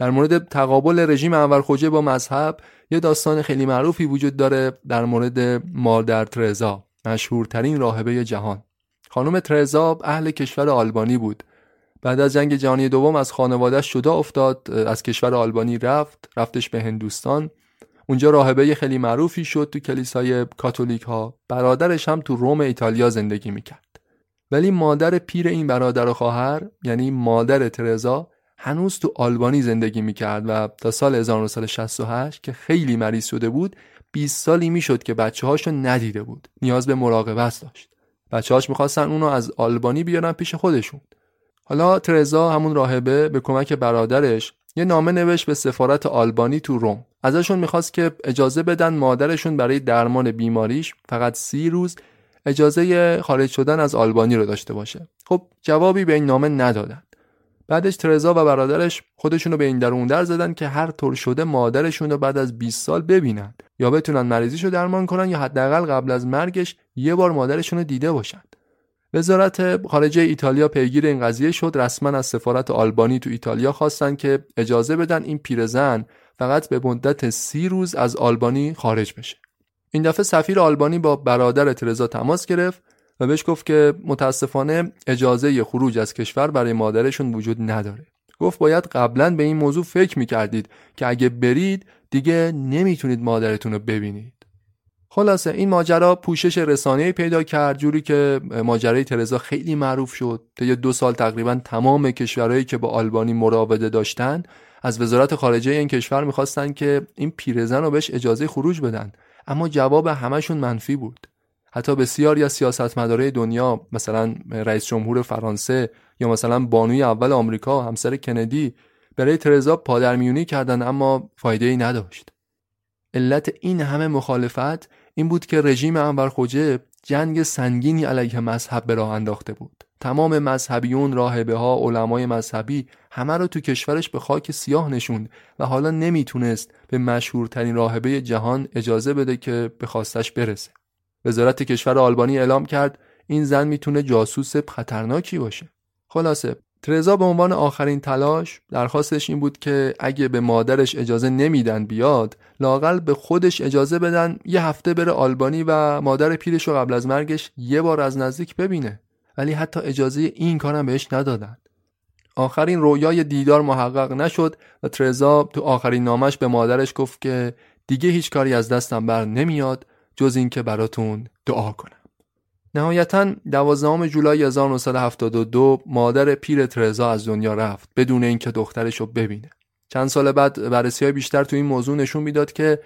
A: در مورد تقابل رژیم انور خوجه با مذهب یه داستان خیلی معروفی وجود داره در مورد مادر ترزا مشهورترین راهبه جهان. خانم ترزا اهل کشور آلبانی بود. بعد از جنگ جهانی دوم از خانوادهش جدا افتاد از کشور آلبانی رفت رفتش به هندوستان. اونجا راهبه خیلی معروفی شد تو کلیسای کاتولیک ها برادرش هم تو روم ایتالیا زندگی می‌کرد. ولی مادر پیر این برادر و خواهر یعنی مادر ترزا هنوز تو آلبانی زندگی می‌کرد و تا سال 1968 که خیلی مریض شده بود 20 سالی می‌شد که بچه هاشو ندیده بود. نیاز به مراقبت داشت. بچه هاش می‌خواستن اونو از آلبانی بیارن پیش خودشون. حالا ترزا همون راهبه به کمک برادرش یه نامه نوشت به سفارت آلبانی تو روم. ازشون می‌خواست که اجازه بدن مادرشون برای درمان بیماریش فقط سی روز اجازه خارج شدن از آلبانی رو داشته باشه. خب جوابی به این نامه ندادن. بعدش ترزا و برادرش خودشونو به این در اون در زدن که هر طور شده مادرشون رو بعد از 20 سال ببینن. یا بتونن مریضیشو درمان کنن یا حداقل قبل از مرگش یه بار مادرشون رو دیده باشن. وزارت خارجه ایتالیا پیگیر این قضیه شد. رسما از سفارت آلبانی تو ایتالیا خواستن که اجازه بدن این پیرزن فقط به مدت سی روز از آلبانی خارج بشه. این دفعه سفیر آلبانی با برادر ترزا تماس گرفت و بهش گفت که متاسفانه اجازه خروج از کشور برای مادرشون وجود نداره. گفت باید قبلا به این موضوع فکر می‌کردید که اگه برید دیگه نمی‌تونید مادرتون رو ببینید. خلاصه این ماجرا پوشش رسانه پیدا کرد جوری که ماجرای ترزا خیلی معروف شد. تا دو سال تقریبا تمام کشورهایی که با آلبانی مراوده داشتن از وزارت خارجه این کشور می‌خواستن که این پیرزن رو بهش اجازه خروج بدن. اما جواب همشون منفی بود. حتی بسیاری از سیاستمدارای دنیا مثلا رئیس جمهور فرانسه یا مثلا بانوی اول آمریکا همسر کندی برای ترزا پادرمیونی کردند اما فایده ای نداشت. علت این همه مخالفت این بود که رژیم انور خوجه جنگ سنگینی علیه مذهب به راه انداخته بود. تمام مذهبیون راهبه ها علمای مذهبی همه رو تو کشورش به خاک سیاه نشوند و حالا نمی‌تونست به مشهورترین راهبه جهان اجازه بده که به خواستش برسه. وزارت کشور آلبانی اعلام کرد این زن می‌تونه جاسوس خطرناکی باشه. خلاصه ترزا به عنوان آخرین تلاش درخواستش این بود که اگه به مادرش اجازه نمیدن بیاد لاقل به خودش اجازه بدن یه هفته بره آلبانی و مادر پیرش رو قبل از مرگش یه بار از نزدیک ببینه. ولی حتی اجازه این کارم بهش ندادن. آخرین رویای دیدار محقق نشد و ترزا تو آخرین نامش به مادرش گفت که دیگه هیچ کاری از دستم بر نمیاد. جز اینکه براتون دعا کنم. نهایتا 12 جولای 1972 مادر پیر ترزا از دنیا رفت بدون اینکه دخترش رو ببینه. چند سال بعد بررسی های بیشتر تو این موضوع نشون می‌داد که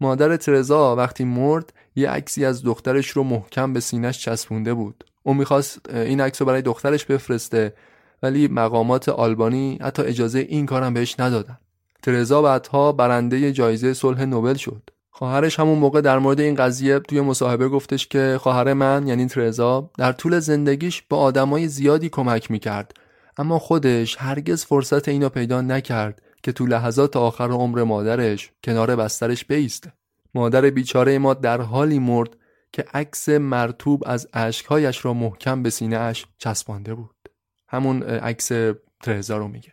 A: مادر ترزا وقتی مرد یه عکسی از دخترش رو محکم به سینش چسبونده بود. اون می‌خواست این عکس رو برای دخترش بفرسته ولی مقامات آلبانی حتی اجازه این کارم بهش ندادن. ترزا بعدها برنده جایزه صلح نوبل شد. خواهرش همون موقع در مورد این قضیه توی مصاحبه گفتش که خواهر من یعنی ترزا در طول زندگیش با آدمای زیادی کمک می‌کرد. اما خودش هرگز فرصت اینو پیدا نکرد که تو لحظات آخر عمر مادرش کنار بسترش بیسته مادر بیچاره ما در حالی مرد که عکس مرتوب از اشکهایش را محکم به سینه اش چسبانده بود. همون عکس ترزا رو میگه.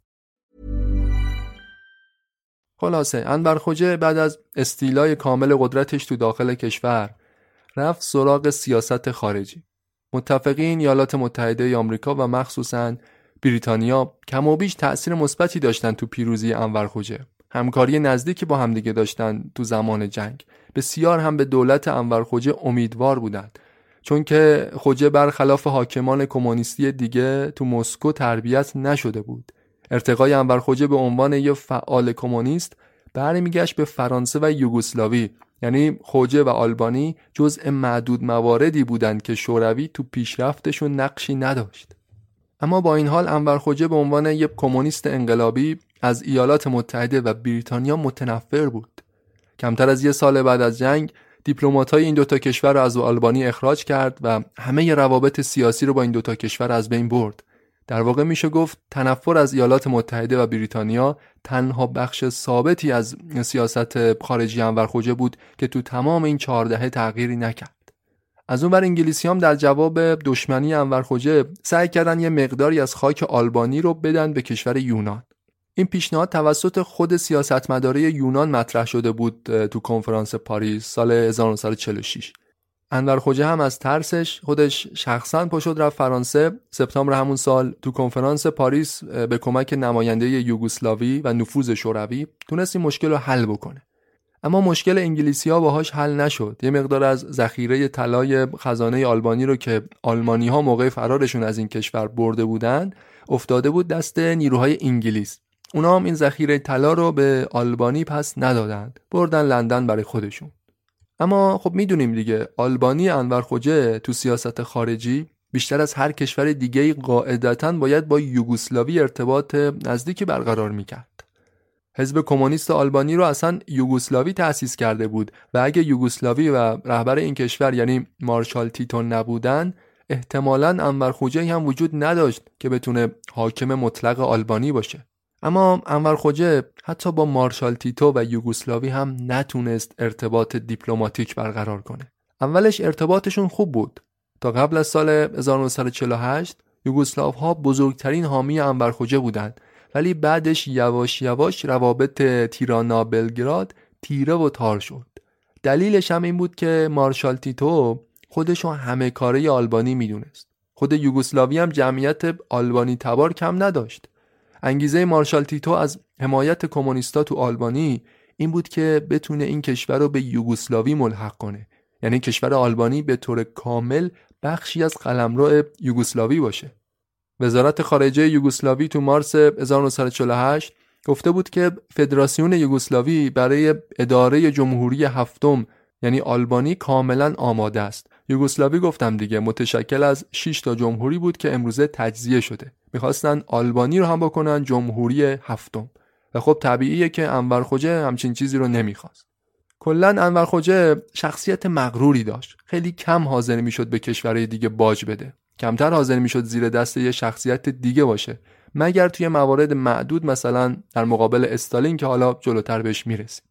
A: خلاصه انور خوجه بعد از استیلای کامل قدرتش تو داخل کشور رفت سراغ سیاست خارجی. متفقین ایالات متحده آمریکا و مخصوصا بریتانیا کم و بیش تأثیر مثبتی داشتن تو پیروزی انور خوجه همکاری نزدیکی با همدیگه داشتن تو زمان جنگ. بسیار هم به دولت انور خوجه امیدوار بودند. چون که خوجه برخلاف حاکمان کمونیستی دیگه تو مسکو تربیت نشده بود. ارتقای انور خوجه به عنوان یک فعال کمونیست برمیگشت به فرانسه و یوگسلاوی. یعنی خوجه و آلبانی جزء معدود مواردی بودند که شوروی تو پیشرفتشون نقشی نداشت. اما با این حال انور خوجه به عنوان یک کمونیست انقلابی از ایالات متحده و بریتانیا متنفر بود. کمتر از یه سال بعد از جنگ دیپلمات‌های این دوتا کشور را از آلبانی اخراج کرد و همه روابط سیاسی رو با این دوتا کشور از بین برد. در واقع میشه گفت تنفر از ایالات متحده و بریتانیا تنها بخش ثابتی از سیاست خارجی انور خوجه بود که تو تمام این چهاردهه تغییری نکرد. از اون بر انگلیسی هم در جواب دشمنی انور خوجه سعی کردن یه مقداری از خاک آلبانی رو بدن به کشور یونان. این پیشنهاد توسط خود سیاستمداره یونان مطرح شده بود تو کنفرانس پاریس سال 1946 انور خوجه هم از ترسش خودش شخصا پشد رفت فرانسه. سپتامبر همون سال تو کنفرانس پاریس به کمک نماینده یوگسلاوی و نفوذ شوروی تونست این مشکل رو حل بکنه. اما مشکل انگلیسی ها باهاش حل نشد. یه مقدار از ذخیره طلای خزانه آلبانی رو که آلمانی ها موقع فرارشون از این کشور برده بودن افتاده بود دست نیروهای انگلیس. اونا هم این ذخیره طلا رو به آلبانی پس ندادند. بردن لندن برای خودشون. اما خب می‌دونیم دیگه آلبانی انور خوجه تو سیاست خارجی بیشتر از هر کشور دیگه قاعدتا باید با یوگسلاوی ارتباط نزدیکی برقرار می‌کرد. حزب کمونیست آلبانی رو اصلا یوگسلاوی تأسیس کرده بود و اگه یوگسلاوی و رهبر این کشور یعنی مارشال تیتو نبودن احتمالا انور خوجه هم وجود نداشت که بتونه حاکم مطلق آلبانی باشه. اما انور خوجه حتی با مارشال تیتو و یوگسلاوی هم نتونست ارتباط دیپلماتیک برقرار کنه. اولش ارتباطشون خوب بود. تا قبل از سال 1948 یوگسلاو ها بزرگترین حامی انور خوجه بودند. ولی بعدش یواش یواش روابط تیرانا بلگراد تیره و تار شد. دلیلش هم این بود که مارشال تیتو خودشو همه کاره آلبانی می‌دونست. خود یوگسلاوی هم جمعیت آلبانی تبار کم نداشت. انگیزه مارشال تیتو از حمایت کمونیستا تو آلبانی این بود که بتونه این کشور رو به یوگسلاوی ملحق کنه. یعنی کشور آلبانی به طور کامل بخشی از قلمرو یوگسلاوی باشه. وزارت خارجه یوگسلاوی تو مارس 1948 گفته بود که فدراسیون یوگسلاوی برای اداره جمهوری هفتم یعنی آلبانی کاملا آماده است. یوگسلاوی گفتم دیگه متشکل از 6 تا جمهوری بود که امروزه تجزیه شده. می‌خواستن آلبانی رو هم بکنن جمهوری هفتم. و خب طبیعیه که انور خوجه همچین چیزی رو نمی‌خواست. کلا انور خوجه شخصیت مغروری داشت. خیلی کم حاضر می‌شد به کشورهای دیگه باج بده. کمتر حاضر می‌شد زیر دست یه شخصیت دیگه باشه. مگر توی موارد معدود مثلا در مقابل استالین که حالا جلوتر بهش می‌رسیم.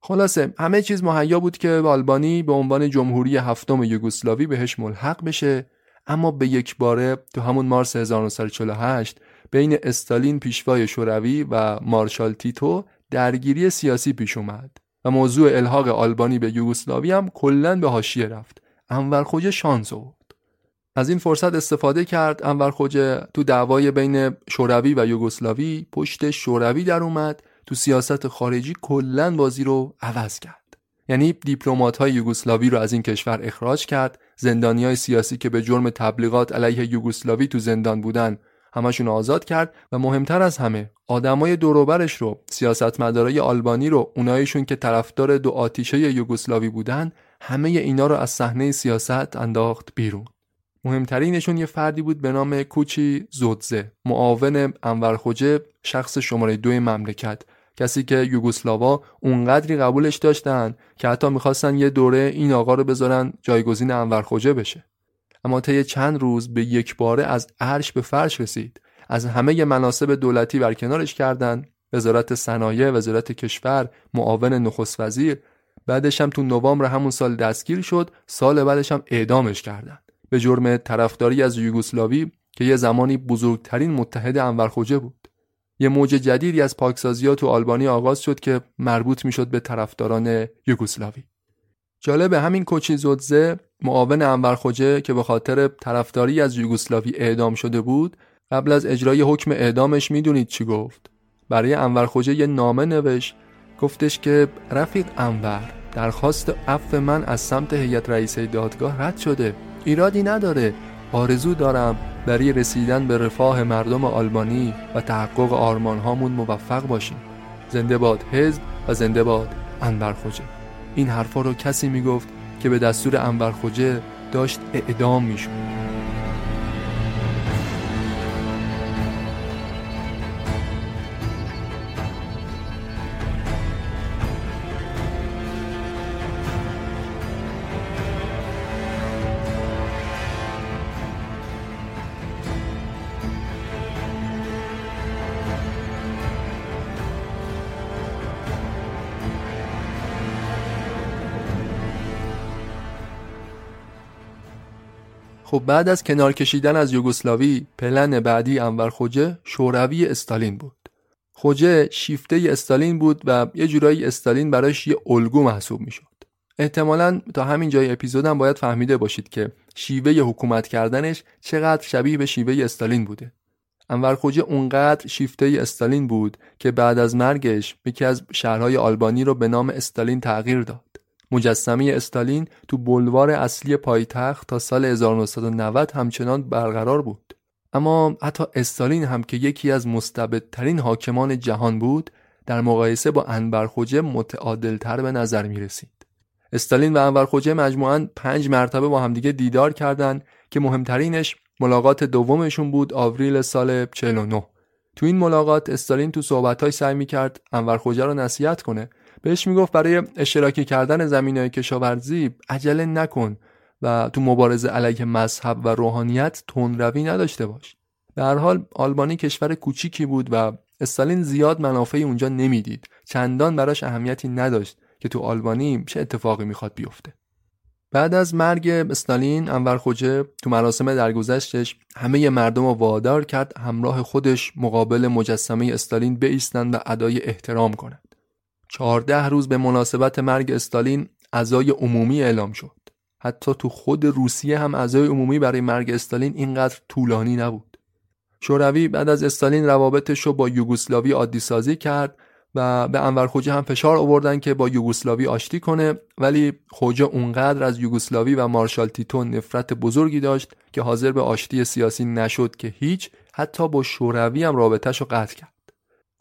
A: خلاصه همه چیز مهیا بود که آلبانی به عنوان جمهوری هفتم یوگسلاوی بهش ملحق بشه. اما به یک باره تو همون مارس 1948 بین استالین پیشوای شوروی و مارشال تیتو درگیری سیاسی پیش اومد و موضوع الحاق آلبانی به یوگسلاوی هم کلا به حاشیه رفت. انور خوجه شانس آورد. از این فرصت استفاده کرد انور خوجه تو دعوای بین شوروی و یوگسلاوی پشت شوروی در اومد تو سیاست خارجی کلا بازی رو عوض کرد. یعنی دیپلمات های یوگسلاوی رو از این کشور اخراج کرد. زندانی های سیاسی که به جرم تبلیغات علیه یوگسلاوی تو زندان بودن همشون آزاد کرد و مهمتر از همه آدمای دوروبرش رو سیاستمدارای آلبانی رو اونایشون که طرفدار دو آتیشه یوگسلاوی بودن همه اینا رو از صحنه سیاست انداخت بیرون. مهمترینشون یه فردی بود به نام کوچی زودزه معاون انورخوجه شخص شماره دوی مملکت. کسی که یوگسلاوا اونقدری قبولش داشتن که حتی می‌خواستن یه دوره این آقا رو بذارن جایگزین انورخوجه بشه. اما طی چند روز به یک باره از عرش به فرش رسید. از همه مناسب دولتی برکنارش کردند وزارت صنایع وزارت کشور معاون نخست وزیر. بعدش هم تو نوامبر همون سال دستگیر شد. سال بعدش هم اعدامش کردند به جرم طرفداری از یوگسلاوی که یه زمانی بزرگترین متحد انورخوجه بود. یه موج جدیدی از پاکسازی تو آلبانی آغاز شد که مربوط می‌شد به طرفداران یوگسلاوی. جالب همین کوچی زودزه معاون انورخوجه که به خاطر طرفداری از یوگسلاوی اعدام شده بود قبل از اجرای حکم اعدامش می‌دونید چی گفت. برای انورخوجه یه نامه نوشت گفتش که رفیق انور درخواست عفو من از سمت هیئت رئیسه دادگاه رد شده. ایرادی نداره. آرزو دارم برای رسیدن به رفاه مردم آلبانی و تحقق آرمان هامون موفق باشیم. زنده باد حزب و زنده باد انور خوجه. این حرفا رو کسی می‌گفت که به دستور انور خوجه داشت اعدام می‌شد. خب بعد از کنار کشیدن از یوگسلاوی پلن بعدی انور خوجه شوروی استالین بود. خوجه شیفته استالین بود و یه جورایی استالین براش یه الگو محسوب می‌شد. احتمالا تا همین جای اپیزودم باید فهمیده باشید که شیوه حکومت کردنش چقدر شبیه به شیوه استالین بوده. انور خوجه اونقدر شیفته استالین بود که بعد از مرگش یکی از شهرهای آلبانی رو به نام استالین تغییر داد. مجسمه استالین تو بلوار اصلی پایتخت تا سال 1990 همچنان برقرار بود اما حتی استالین هم که یکی از مستبدترین حاکمان جهان بود در مقایسه با انبرخوجه متعادلتر به نظر می رسید. استالین و انبرخوجه مجموعاً پنج مرتبه با همدیگه دیدار کردند که مهمترینش ملاقات دومشون بود آوریل سال 49 تو این ملاقات استالین تو صحبت‌های سعی می‌کرد انورخوجه رو نصیحت کنه بهش می‌گفت برای اشتراکی کردن زمین های کشاورزی عجله نکن و تو مبارزه علیه مذهب و روحانیت تندروی نداشته باش. به هر حال آلبانی کشور کوچیکی بود و استالین زیاد منافعی اونجا نمی‌دید. چندان براش اهمیتی نداشت که تو آلبانی چه اتفاقی می‌خواد بیفته. بعد از مرگ استالین انور خوجه تو مراسم درگذشتش همه مردم رو وادار کرد همراه خودش مقابل مجسمه استالین بایستند و ادای احترام کنند چهارده روز به مناسبت مرگ استالین عزای عمومی اعلام شد. حتی تو خود روسیه هم اعضای عمومی برای مرگ استالین اینقدر طولانی نبود. شوروی بعد از استالین روابطش رو با یوگسلاوی عادی سازی کرد و به انور خوجه هم فشار آوردن که با یوگسلاوی آشتی کنه ولی خوجه اونقدر از یوگسلاوی و مارشال تیتو نفرت بزرگی داشت که حاضر به آشتی سیاسی نشد که هیچ حتی با شوروی هم رابطهش رو قطع کرد.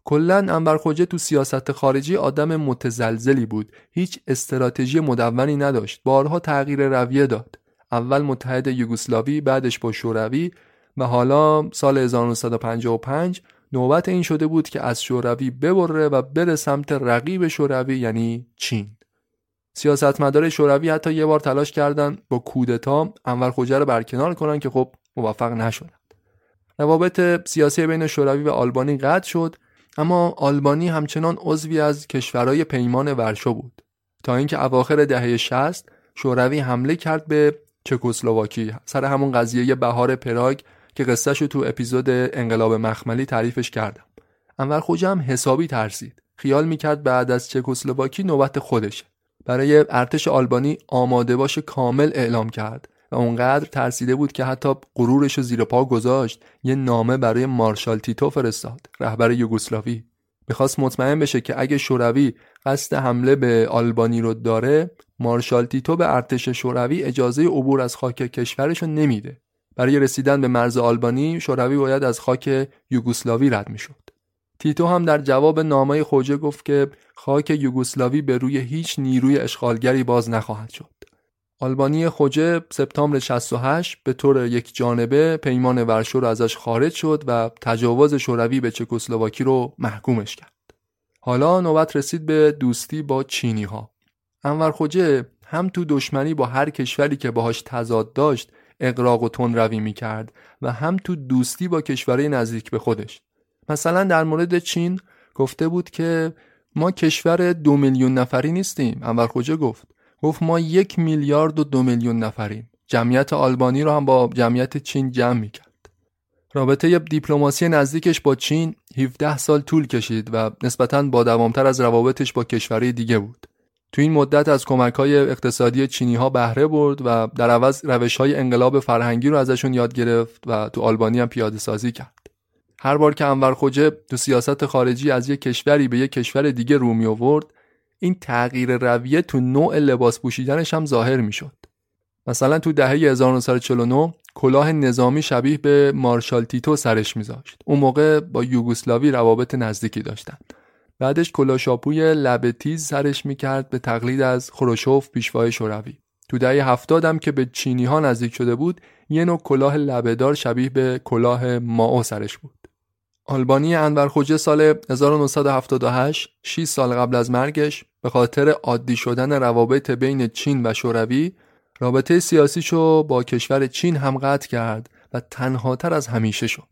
A: کلا انور خوجه تو سیاست خارجی آدم متزلزلی بود. هیچ استراتژی مدونی نداشت. بارها تغییر رویه داد. اول متحد یوگسلاوی بعدش با شوروی و حالا سال 1955 نوبت این شده بود که از شوروی ببره و بره سمت رقیب شوروی یعنی چین. سیاستمدار شوروی حتی یه بار تلاش کردن با کودتا انور خوجه رو برکنار کنن که خب موفق نشدن روابط سیاسی بین شوروی و آلبانی قطع شد. اما آلبانی همچنان عضوی از کشورهای پیمان ورشو بود. تا اینکه اواخر دهه 60 شوروی حمله کرد به چکسلواکی سر همون قضیه بهار پراگ که قصهش تو اپیزود انقلاب مخملی تعریفش کردم. انور خوجه هم حسابی ترسید. خیال می‌کرد بعد از چکسلواکی نوبت خودشه. برای ارتش آلبانی آماده باش کامل اعلام کرد. و اونقدر ترسیده بود که حتی غرورش رو زیر پا گذاشت یه نامه برای مارشال تیتو فرستاد رهبر یوگسلاوی. می‌خواست مطمئن بشه که اگه شوروی قصد حمله به آلبانی رو داره مارشال تیتو به ارتش شوروی اجازه عبور از خاک کشورش نمیده. برای رسیدن به مرز آلبانی شوروی باید از خاک یوگسلاوی رد می‌شد. تیتو هم در جواب نامه خوجه گفت که خاک یوگسلاوی به روی هیچ نیروی اشغالگری باز نخواهد شد. آلبانی خوجه سپتامبر 68 به طور یک جانبه پیمان ورشو رو ازش خارج شد و تجاوز شوروی به چکسلواکی رو محکومش کرد. حالا نوبت رسید به دوستی با چینی ها. انور خوجه هم تو دشمنی با هر کشوری که باهاش تضاد داشت اقراق و تون روی می کرد و هم تو دوستی با کشورهای نزدیک به خودش. مثلا در مورد چین گفته بود که ما کشور دو میلیون نفری نیستیم. انور خوجه گفت گفت ما یک میلیارد و دو میلیون نفریم. جمعیت آلبانی رو هم با جمعیت چین جمع می‌کرد. رابطه دیپلماسی نزدیکش با چین 17 سال طول کشید و نسبتا با دوامتر از روابطش با کشورهای دیگه بود. تو این مدت از کمک های اقتصادی چینی ها بهره برد و در عوض روش های انقلاب فرهنگی رو ازشون یاد گرفت و تو آلبانی هم پیاده سازی کرد. هر بار که انور خوجه تو سیاست خارجی از یک کشوری به یک کشور دیگه رو می آورد این تغییر رویه تو نوع لباس پوشیدنش هم ظاهر می‌شد. مثلا تو دهه 1949 کلاه نظامی شبیه به مارشال تیتو سرش میذاشت. اون موقع با یوگسلاوی روابط نزدیکی داشتن. بعدش کلاشاپوی لبه تیز سرش می‌کرد به تقلید از خروشوف پیشوای شوروی. تو دهه هفتادم که به چینی ها نزدیک شده بود یه نوع کلاه لبهدار شبیه به کلاه ماو سرش بود. آلبانی انور خوجه سال 1978 6 سال قبل از مرگش به خاطر عادی شدن روابط بین چین و شوروی رابطه سیاسیشو با کشور چین هم قطع کرد و تنهاتر از همیشه شد.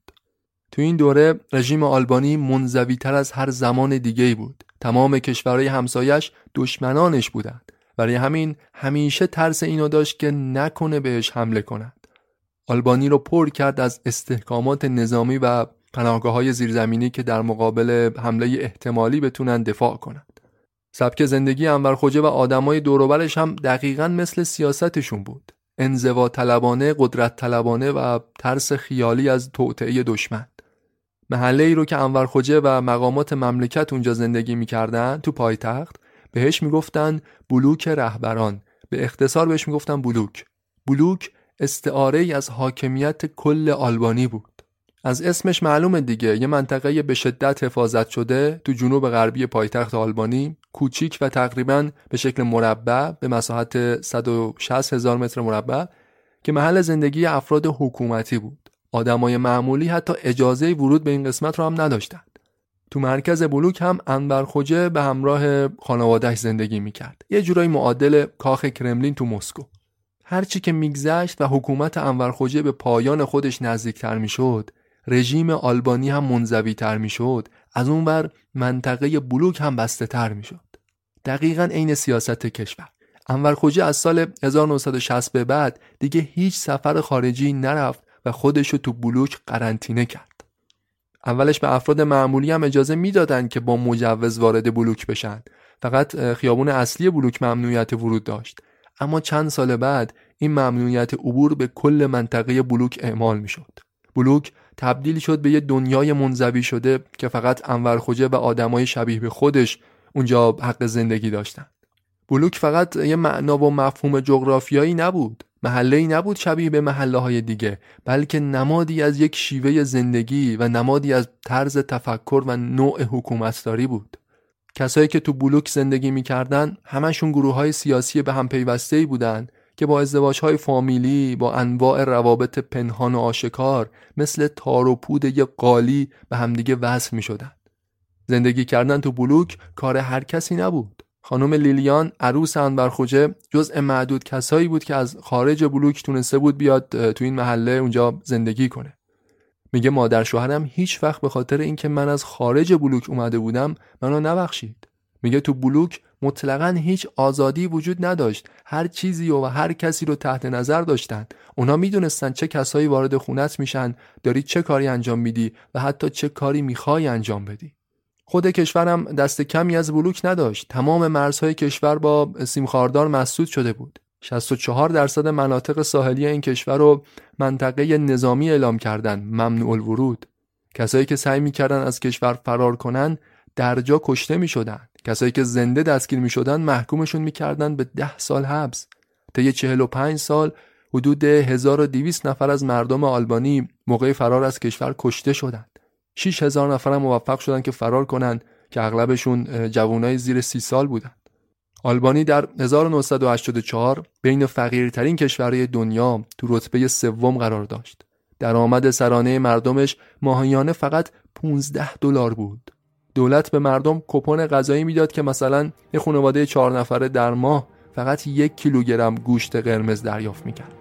A: تو این دوره رژیم آلبانی منزوی تر از هر زمان دیگه بود. تمام کشورهای همسایش دشمنانش بودند. برای همین همیشه ترس اینو داشت که نکنه بهش حمله کنند. آلبانی رو پر کرد از استحکامات نظامی و پناهگاه های زیرزمینی که در مقابل حمله احتمالی بتونن دفاع کنند. سبک زندگی انور خوجه و آدمای دوروبرش هم دقیقا مثل سیاستشون بود. انزوا طلبانه، قدرت طلبانه و ترس خیالی از توطعه دشمن. محله ای رو که انور خوجه و مقامات مملکت اونجا زندگی می‌کردن تو پایتخت بهش می‌گفتن بلوک رهبران به اختصار بهش می‌گفتن بلوک بلوک استعاره ای از حاکمیت کل آلبانی بود از اسمش معلومه دیگه. یه منطقه به شدت حفاظت شده تو جنوب غربی پایتخت آلبانی کوچیک و تقریبا به شکل مربع به مساحت 160 هزار متر مربع که محل زندگی افراد حکومتی بود. آدمای معمولی حتی اجازه ورود به این قسمت رو هم نداشتند. تو مرکز بلوک هم انبر خوجه به همراه خانوادهش زندگی می‌کرد. یه جورایی معادل کاخ کرملین تو مسکو. هرچی که میگذشت و حکومت انور خوجه به پایان خودش نزدیکتر می‌شد رژیم آلبانی هم منزوی تر می شد از اون بر منطقه بلوک هم بسته تر می شد دقیقا عین سیاست کشور. انور خوجه از سال 1960 به بعد دیگه هیچ سفر خارجی نرفت و خودش رو تو بلوک قرنطینه کرد. اولش به افراد معمولی هم اجازه می‌دادند که با مجوز وارد بلوک بشن. فقط خیابون اصلی بلوک ممنوعیت ورود داشت. اما چند سال بعد این ممنوعیت عبور به کل منطقه بلوک اعمال می‌شد. بلوک تبدیل شد به یه دنیای منزوی شده که فقط انور خوجه و آدمای شبیه به خودش اونجا حق زندگی داشتن. بلوک فقط یه معنا و مفهوم جغرافیایی نبود. محله نبود شبیه به محله های دیگه بلکه نمادی از یک شیوه زندگی و نمادی از طرز تفکر و نوع حکومتداری بود. کسایی که تو بلوک زندگی می‌کردن همشون گروه های سیاسی به هم پیوسته ای بودن که با ازدواج های فامیلی با انواع روابط پنهان و آشکار مثل تار و پود یک قالی به همدیگه وصل می شدن. زندگی کردن تو بلوک کار هر کسی نبود. خانم لیلیان عروس انورخوجه جزء معدود کسایی بود که از خارج بلوک تونسته بود بیاد تو این محله اونجا زندگی کنه. میگه مادر شوهرم هیچ وقت به خاطر اینکه من از خارج بلوک اومده بودم منو نبخشید. میگه تو بلوک مطلقا هیچ آزادی وجود نداشت. هر چیزی و هر کسی رو تحت نظر داشتن. اونا می‌دونستن چه کسایی وارد خونت میشن داری چه کاری انجام میدی و حتی چه کاری می‌خوای انجام بدی. خود کشورم دست کمی از بلوک نداشت. تمام مرزهای کشور با سیمخاردار مسدود شده بود. 64 درصد مناطق ساحلی این کشور رو منطقه نظامی اعلام کردن ممنوع الورود. کسایی که سعی می‌کردن از کشور فرار کنن در جا کشته می‌شدن. کسایی که زنده دستگیر می شدن محکومشون می‌کردن به ده سال حبس طی 45 سال حدود 1200 نفر از مردم آلبانی موقع فرار از کشور کشته شدند 6000 نفر موفق شدن که فرار کنند که اغلبشون جوانای زیر سی سال بودند آلبانی در 1984 بین فقیرترین کشورهای دنیا تو رتبه سوم قرار داشت. درآمد سرانه مردمش ماهیانه فقط 15 دلار بود. دولت به مردم کپون غذایی می‌داد که مثلا یه خانواده چهار نفره در ماه فقط یک کیلوگرم گوشت قرمز دریافت می‌کرد.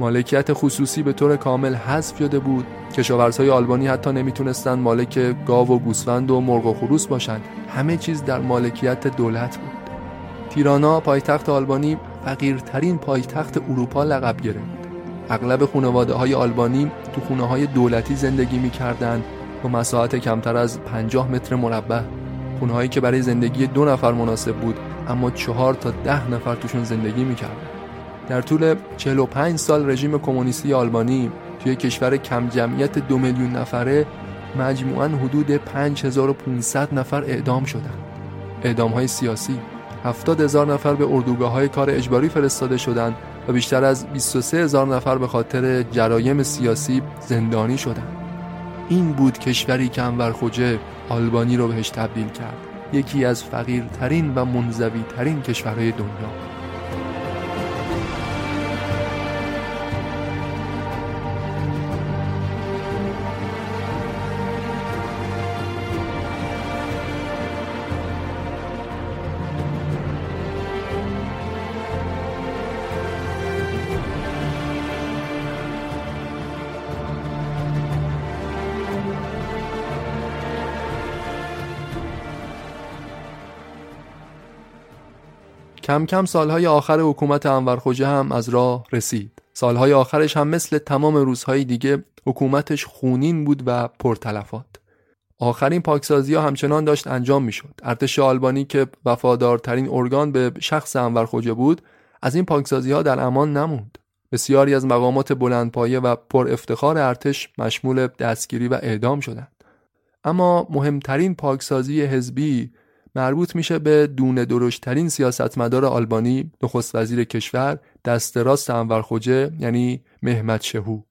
A: مالکیت خصوصی به طور کامل حذف شده بود. کشاورزهای آلبانی حتی نمی‌تونستند مالک گاو و گوسفند و مرغ و خروس باشند. همه چیز در مالکیت دولت بود. تیرانا پایتخت آلبانی فقیرترین پایتخت اروپا لقب گرفت. اغلب خانواده های آلبانی تو خونه های دولتی زندگی می‌کردند. با مساحت کمتر از 50 متر مربع خونهایی که برای زندگی دو نفر مناسب بود اما چهار تا ده نفر توشون زندگی می‌کردن در طول 45 سال رژیم کمونیستی آلبانی توی کشور کم جمعیت دو میلیون نفره مجموعاً حدود 5500 نفر اعدام شدند. اعدام های سیاسی 70 هزار نفر به اردوگاه های کار اجباری فرستاده شدند و بیشتر از 23 هزار نفر به خاطر جرایم سیاسی زندانی شدند. این بود کشوری که انور خوجه آلبانی رو بهش تبدیل کرد. یکی از فقیرترین و منزوی ترین کشورهای دنیا. کم کم سالهای آخر حکومت انور خوجه هم از راه رسید. سالهای آخرش هم مثل تمام روزهای دیگه حکومتش خونین بود و پرتلفات. آخرین پاکسازی ها همچنان داشت انجام می‌شد. ارتش آلبانی که وفادارترین ارگان به شخص انور خوجه بود از این پاکسازی ها در امان نموند. بسیاری از مقامات بلندپایه و پر افتخار ارتش مشمول دستگیری و اعدام شدند. اما مهمترین پاکسازی حزبی مربوط میشه به دونه درشترین سیاستمدار آلبانی نخست وزیر کشور دست راست انور خوجه یعنی مهمت شهو.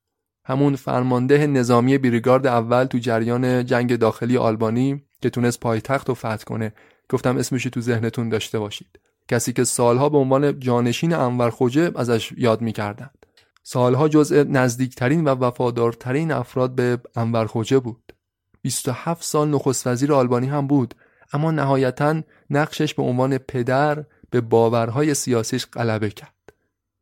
A: همون فرمانده نظامی بریگارد اول تو جریان جنگ داخلی آلبانی که تونست پایتخت رو فتح کنه. گفتم اسمش تو ذهنتون داشته باشید. کسی که سالها به عنوان جانشین انور خوجه ازش یاد می‌کردند. سالها جزء نزدیکترین و وفادارترین افراد به انور خوجه بود. 27 سال نخست وزیر آلبانی هم بود. اما نهایتا نقشش به عنوان پدر به باورهای سیاسیش غلبه کرد.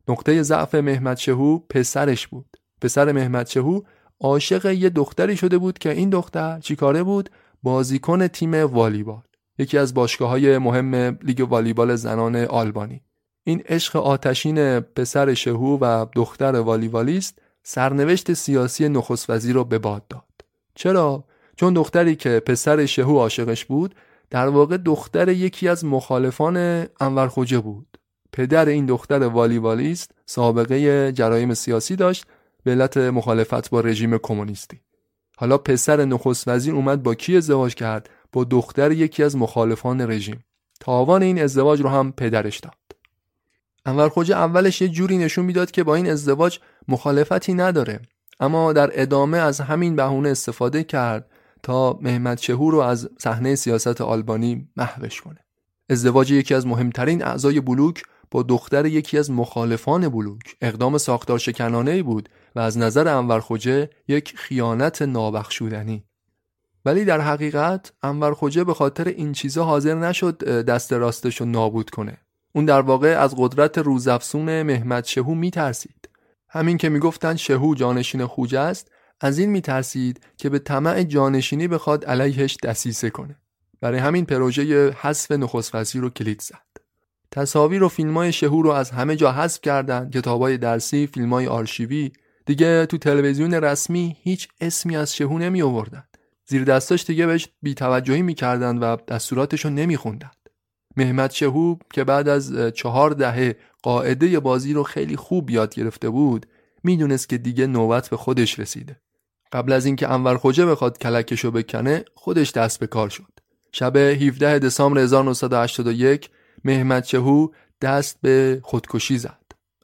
A: نقطه ضعف محمد شهو پسرش بود. پسر محمد شهو عاشق یه دختری شده بود که این دختر چیکاره بود؟ بازیکن تیم والیبال. یکی از باشگاه های مهم لیگ والیبال زنان آلبانی. این عشق آتشین پسر شهو و دختر والیبالیست سرنوشت سیاسی نخست وزیر رو به باد داد. چرا؟ چون دختری که پسر شهو عاشقش بود در واقع دختر یکی از مخالفان انور خوجه بود. پدر این دختر والیبالیست سابقه جرایم سیاسی داشت به علت مخالفت با رژیم کمونیستی. حالا پسر نخست وزیر اومد با کی ازدواج کرد؟ با دختر یکی از مخالفان رژیم. تاوان این ازدواج رو هم پدرش داد. انور خوجه اولش یه جوری نشون می‌داد که با این ازدواج مخالفتی نداره اما در ادامه از همین بهونه استفاده کرد تا مهمت شهور رو از صحنه سیاست آلبانی محوش کنه. ازدواج یکی از مهمترین اعضای بلوک با دختر یکی از مخالفان بلوک. اقدام ساختار شکنانه بود و از نظر انور خوجه یک خیانت نابخشودنی. ولی در حقیقت انور خوجه به خاطر این چیزا حاضر نشد دست راستش رو نابود کنه. اون در واقع از قدرت روزافسون مهمت شهو میترسید. همین که می‌گفتن شهو جانشین خوجه است از این میترسید که به طمع جانشینی بخواد علیهش دسیسه کنه. برای همین پروژه حذف نخست رو کلید زد. تصاویر و فیلم های شهو رو از همه جا حذف کردند کتاب های درسی فیلم های آرشیوی دیگه تو تلویزیون رسمی هیچ اسمی از شهو نمی آوردن زیر دستاش دیگه بهش بیتوجهی می‌کردند و دستوراتش رو نمیخوندن. مهمت شهو که بعد از چهار دهه قاعده بازی رو خیلی خوب یاد گرفته بود می‌دونست که دیگه نوبت به خودش رسیده. قبل از اینکه انور خوجه بخواد کلکشو بکنه خودش دست به کار شد. شب 17 دسامبر 1981 مهمت شهو دست به خودکشی زد.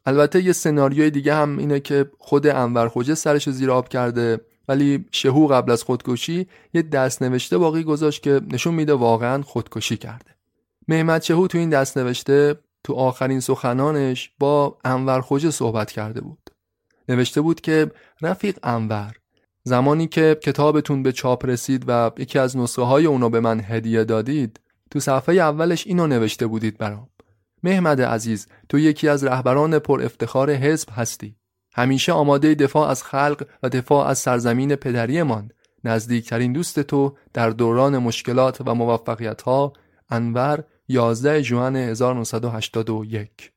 A: البته یه سناریوی دیگه هم اینه که خود انور خوجه سرش زیر آب کرده ولی شهو قبل از خودکشی یه دست نوشته باقی گذاشت که نشون میده واقعا خودکشی کرده. مهمت شهو تو این دست نوشته تو آخرین سخنانش با انور خوجه صحبت کرده بود. نوشته بود که رفیق انور زمانی که کتابتون به چاپ رسید و یکی از نسخه های اونو به من هدیه دادید تو صفحه اولش اینو نوشته بودید برام. مهمد عزیز تو یکی از رهبران پر افتخار حزب هستی. همیشه آماده دفاع از خلق و دفاع از سرزمین پدریمان نزدیکترین دوست تو در دوران مشکلات و موفقیت ها انور 11 جوان 1981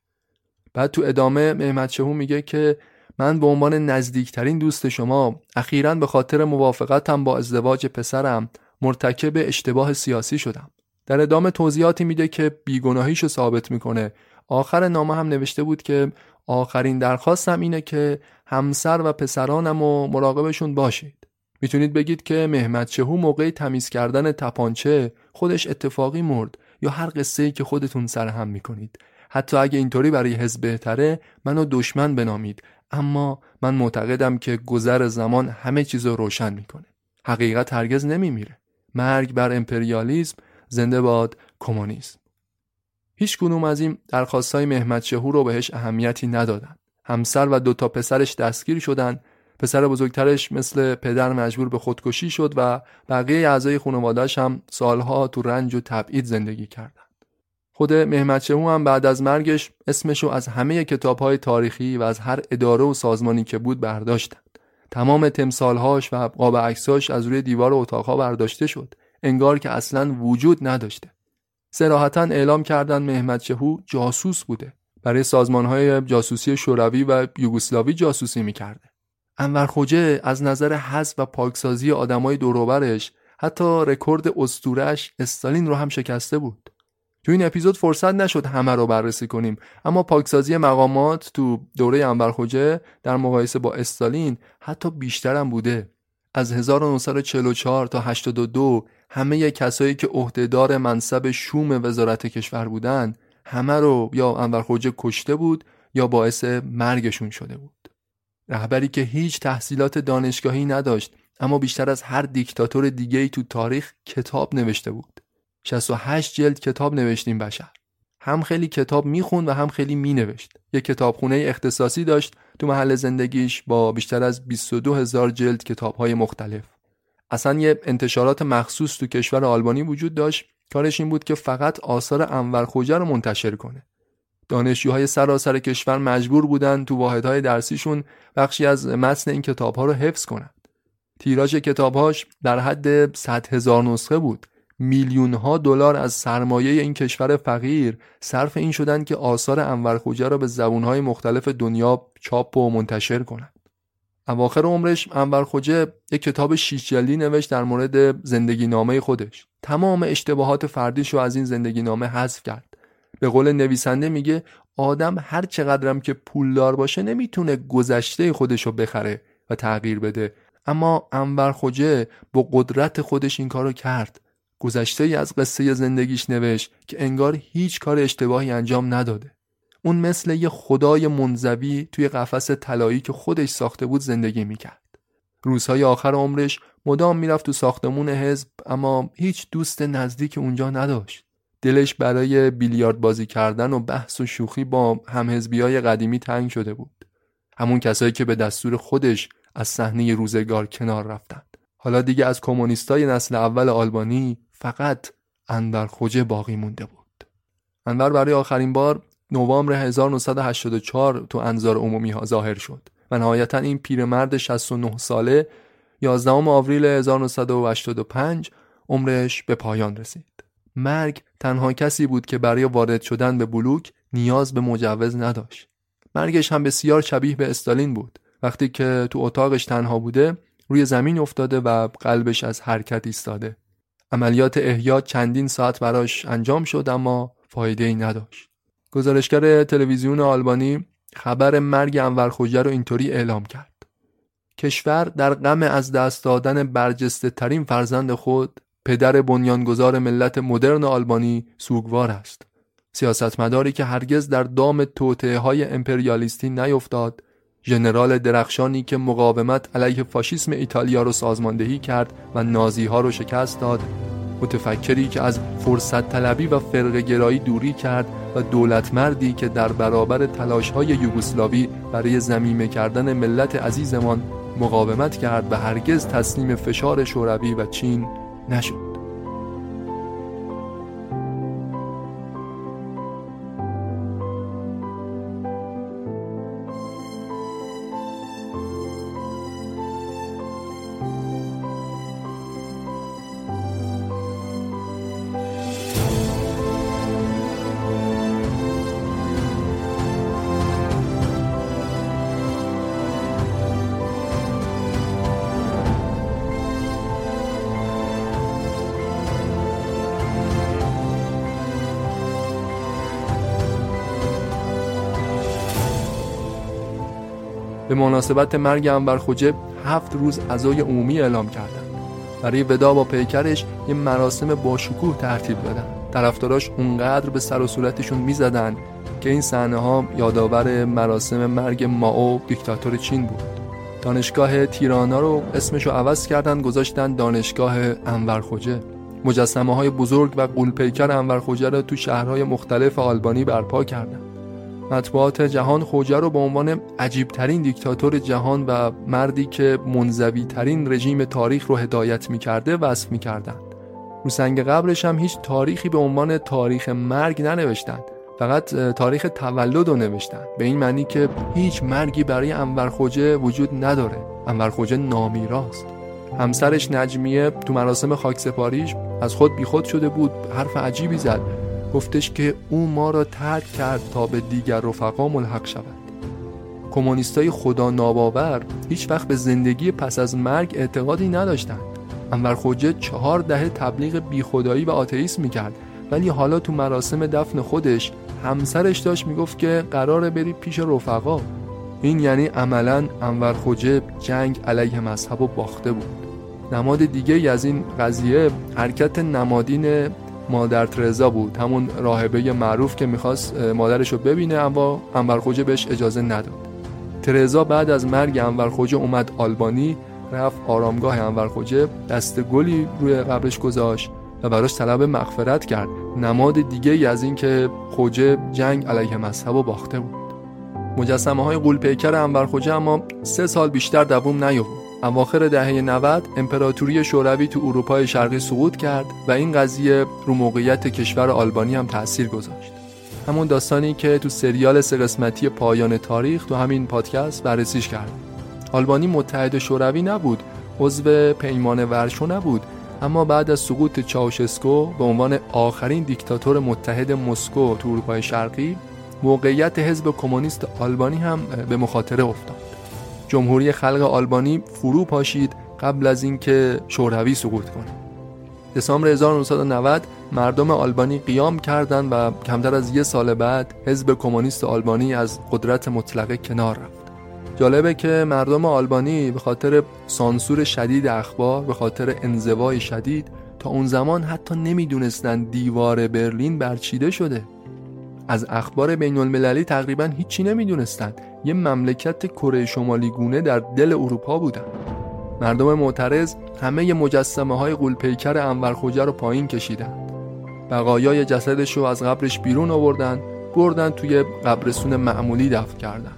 A: بعد تو ادامه مهمت شهو میگه که من به عنوان نزدیکترین دوست شما اخیرا به خاطر موافقتم با ازدواج پسرم مرتکب اشتباه سیاسی شدم. در ادامه توضیحاتی میده که بیگناهیشو ثابت می‌کنه. آخر نامه هم نوشته بود که آخرین درخواستم اینه که همسر و پسرانم و مراقبشون باشید. می‌تونید بگید که مهمت شهو موقع تمیز کردن تپانچه خودش اتفاقی مرد یا هر قصه ای که خودتون سرهم می‌کنید. حتی اگه اینطوری برای حزب بهتره منو دشمن بنامید. اما من معتقدم که گذر زمان همه چیز رو روشن می‌کنه. حقیقت هرگز نمیمیره. مرگ بر امپریالیزم زنده باد کمونیسم. هیچ کنوم از این درخواست های مهمت شهور رو بهش اهمیتی ندادن. همسر و دوتا پسرش دستگیر شدن. پسر بزرگترش مثل پدر مجبور به خودکشی شد و بقیه اعضای خانوادهش هم سالها تو رنج و تبعید زندگی کردند. خود مهمت هم بعد از مرگش اسمشو از همه کتابهای تاریخی و از هر اداره و سازمانی که بود برداشتند. تمام تمثالهاش و قاب عکساش از روی دیوار اتاقها برداشته شد. انگار که اصلا وجود نداشته. سراحتا اعلام کردن مهمت شهو جاسوس بوده. برای سازمانهای جاسوسی شوروی و یوگسلاوی جاسوسی می‌کرده. انور خوجه از نظر حذف و پاکسازی آدمای دوروبرش حتی رکورد استورش استالین رو هم شکسته بود تو این اپیزود فرصت نشد همه رو بررسی کنیم. اما پاکسازی مقامات تو دوره انور خوجه در مقایسه با استالین حتی بیشتر هم بوده. از 1944 تا 82 همه کسایی که عهدهدار منصب شوم وزارت کشور بودند همه رو یا انور خوجه کشته بود یا باعث مرگشون شده بود. رهبری که هیچ تحصیلات دانشگاهی نداشت اما بیشتر از هر دیکتاتور دیگه ای تو تاریخ کتاب نوشته بود. 68 جلد کتاب نوشتیم بشر. هم خیلی کتاب می‌خوند و هم خیلی مینوشت. یک کتابخونه اختصاصی داشت. تو محل زندگیش با بیشتر از 22 هزار جلد کتاب های مختلف. اصلا یه انتشارات مخصوص تو کشور آلبانی وجود داشت. کارش این بود که فقط آثار انور خوجه رو منتشر کنه. دانشجوهای سراسر کشور مجبور بودند تو واحدهای درسیشون بخشی از متن این کتابها رو حفظ کنند. تیراژ کتابهاش در حد 100 هزار نسخه بود. میلیون ها دلار از سرمایه این کشور فقیر صرف این شدند که آثار انور خوجه را به زبونهای مختلف دنیا چاپ و منتشر کنند. اواخر عمرش انور خوجه یک کتاب شیش جلدی نوشت در مورد زندگی نامه خودش. تمام اشتباهات فردیش رو از این زندگی نامه حذف کرد. به قول نویسنده میگه آدم هر چقدرم که پولدار باشه نمی‌تونه گذشته خودشو بخره و تغییر بده اما انور خوجه با قدرت خودش این کارو کرد گذشته ای از قصه زندگیش نوشت که انگار هیچ کار اشتباهی انجام نداده. اون مثل یه خدای منزوی توی قفس طلایی که خودش ساخته بود زندگی می‌کرد. روزهای آخر عمرش مدام می‌رفت تو ساختمون حزب اما هیچ دوست نزدیک اونجا نداشت. دلش برای بیلیارد بازی کردن و بحث و شوخی با همحزبی های قدیمی تنگ شده بود. همون کسایی که به دستور خودش از صحنه روزگار کنار رفتند حالا دیگه از کمونیستای نسل اول آلبانی فقط انور خوجه باقی مونده بود انور برای آخرین بار نوامبر 1984 تو انظار عمومی ها ظاهر شد و نهایتا این پیرمرد 69 ساله 11 آوریل 1985 عمرش به پایان رسید. مرگ تنها کسی بود که برای وارد شدن به بلوک نیاز به مجوز نداشت. مرگش هم بسیار شبیه به استالین بود. وقتی که تو اتاقش تنها بوده روی زمین افتاده و قلبش از حرکت ایستاده. عملیات احیا چندین ساعت براش انجام شد اما فایده ای نداشت. گزارشگر تلویزیون آلبانی خبر مرگ انور خوجه رو اینطوری اعلام کرد. کشور در غم از دست دادن برجسته ترین فرزند خود پدر بنیانگذار ملت مدرن آلبانی سوگوار است. سیاستمداری که هرگز در دام توطعه های امپریالیستی نیفتاد ژنرال درخشانی که مقاومت علیه فاشیسم ایتالیا رو سازماندهی کرد و نازی ها رو شکست داد. متفکری که از فرصت طلبی و فرق گرایی دوری کرد و دولت مردی که در برابر تلاش های یوگسلاوی برای زمیمه کردن ملت عزیزمان مقاومت کرد و هرگز تسلیم فشار شوروی و چین نشد. مناسبت مرگ انور خوجه هفت روز عزای عمومی اعلام کردند. برای ودا با پیکرش یه مراسم باشکوه ترتیب دادن. طرفداراش اونقدر به سر و صورتشون می‌زدن که این صحنه ها یادآور مراسم مرگ ماو دیکتاتور چین بود. دانشگاه تیرانا رو اسمشو عوض کردن گذاشتن دانشگاه انور خوجه مجسمه های بزرگ و قولپیکر انور خوجه رو تو شهرهای مختلف آلبانی برپا کردند. مطبوعات جهان خوجه رو به عنوان عجیبترین دیکتاتور جهان و مردی که منزوی ترین رژیم تاریخ رو هدایت می‌کرده وصف می‌کردند. رو سنگ قبرش هم هیچ تاریخی به عنوان تاریخ مرگ ننوشتند. فقط تاریخ تولد رو نوشتن به این معنی که هیچ مرگی برای انور خوجه وجود نداره. انور خوجه نامیراست همسرش نجمیه تو مراسم خاکسپاریش از خود بیخود شده بود. حرف عجیبی زد. گفتش که او ما را ترک کرد تا به دیگر رفقا ملحق شود. کمونیستای خدا ناباور هیچ وقت به زندگی پس از مرگ اعتقادی نداشتند. انور خوجه چهار دهه تبلیغ بیخدایی و آتئیسم می‌کرد. ولی حالا تو مراسم دفن خودش همسرش داشت می‌گفت که قراره بری پیش رفقا. این یعنی عملا انور خوجه جنگ علیه مذهب و باخته بود. نماد دیگه از این قضیه حرکت نمادین مادر ترزا بود. همون راهبه معروف که می‌خواست مادرش رو ببینه اما انور خوجه بهش اجازه نداد. ترزا بعد از مرگ انور خوجه اومد آلبانی رفت آرامگاه انور خوجه دست گلی روی قبرش گذاشت و براش طلب مغفرت کرد. نماد دیگه ای از این که خوجه جنگ علیه مذهب و باخته بود. مجسمه های قول پیکر انور خوجه اما سه سال بیشتر دووم نیاورد. اواخر دهه 90 امپراتوری شوروی تو اروپای شرقی سقوط کرد و این قضیه رو موقعیت کشور آلبانی هم تاثیر گذاشت. همون داستانی که تو سریال سه قسمتی پایان تاریخ تو همین پادکست بررسیش کرد آلبانی متحد شوروی نبود عضو پیمان ورشو نبود اما بعد از سقوط چاوشسکو به عنوان آخرین دیکتاتور متحد مسکو تو اروپای شرقی موقعیت حزب کمونیست آلبانی هم به مخاطره افتاد. جمهوری خلق آلبانی فرو پاشید قبل از اینکه شوروی سقوط کنه. دسامبر 1990 مردم آلبانی قیام کردند و کمتر از یه سال بعد حزب کمونیست آلبانی از قدرت مطلقه کنار رفت. جالبه که مردم آلبانی به خاطر سانسور شدید اخبار به خاطر انزوای شدید تا اون زمان حتی نمی‌دونستن دیوار برلین برچیده شده. از اخبار بین المللی تقریبا هیچی نمی‌دونستن یه مملکت کره شمالی گونه در دل اروپا بودن. مردم معترض همه مجسمه های قولپیکر انور خوجه رو پایین کشیدن. بقایای جسدش رو از قبرش بیرون آوردن بردن توی قبرستون معمولی دفن کردن.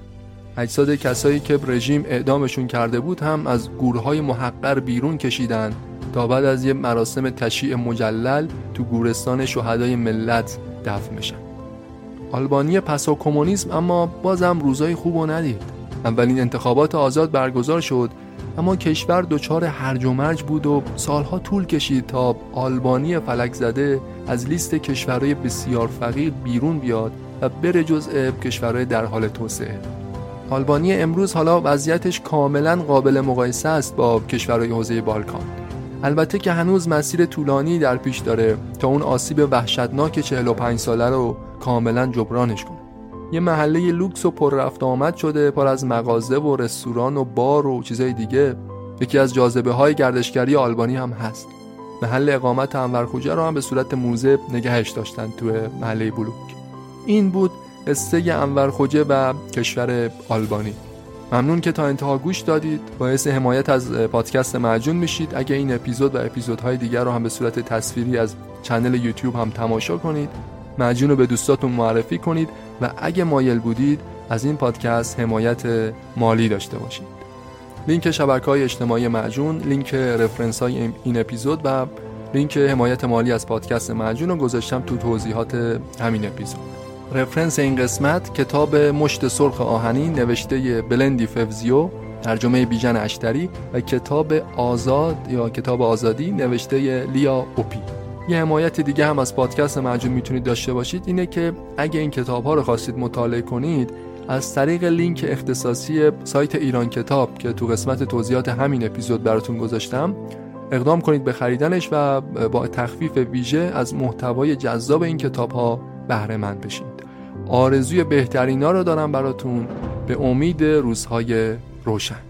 A: اجساد کسایی که رژیم اعدامشون کرده بود هم از گورهای محقر بیرون کشیدن تا بعد از یه مراسم تشییع مجلل تو گورستان شهدای ملت دفن بشن. آلبانی پسا کمونیسم اما بازم روزای خوب و ندید. اولین انتخابات آزاد برگزار شد اما کشور دچار هرج و مرج بود و سالها طول کشید تا آلبانی فلک زده از لیست کشورهای بسیار فقیر بیرون بیاد و بره جزء کشورهای در حال توسعه. آلبانی امروز حالا وضعیتش کاملا قابل مقایسه است با کشورهای حوزه بالکان. البته که هنوز مسیر طولانی در پیش داره تا اون آسیب وحشتناک 45 ساله رو کاملا جبرانش کنه. یه محله لوکس و پر رفت آمد شده پر از مغازه و رستوران و بار و چیزای دیگه. یکی از جاذبه های گردشگری آلبانی هم هست. محل اقامت انور خوجه رو هم به صورت موزه نگهش داشتن تو محله بلوک. این بود قصه انور خوجه و کشور آلبانی. ممنون که تا انتها گوش دادید. باعث حمایت از پادکست معجون میشید. اگه این اپیزود و اپیزودهای دیگر رو هم به صورت تصویری از channel یوتیوب هم تماشا کنید. معجون رو به دوستاتون معرفی کنید و اگه مایل بودید از این پادکست حمایت مالی داشته باشید. لینک شبکه های اجتماعی معجون لینک reference های این اپیزود و لینک حمایت مالی از پادکست معجون رو گذاشتم تو توضیحات همین اپیزود. reference این قسمت کتاب مشت سرخ آهنی نوشته بلندی فوزیو ترجمه بیژن اشتری و کتاب آزاد یا کتاب آزادی نوشته لیا اوپی. یه حمایت دیگه هم از پادکست معجون می‌تونید داشته باشید اینه که اگه این کتاب ها رو خواستید مطالعه کنید از طریق لینک اختصاصی سایت ایران کتاب که تو قسمت توضیحات همین اپیزود براتون گذاشتم اقدام کنید به خریدنش و با تخفیف ویژه از محتوای جذاب این کتاب ها بهره مند بشید. آرزوی بهترینا رو دارم براتون. به امید روزهای روشن.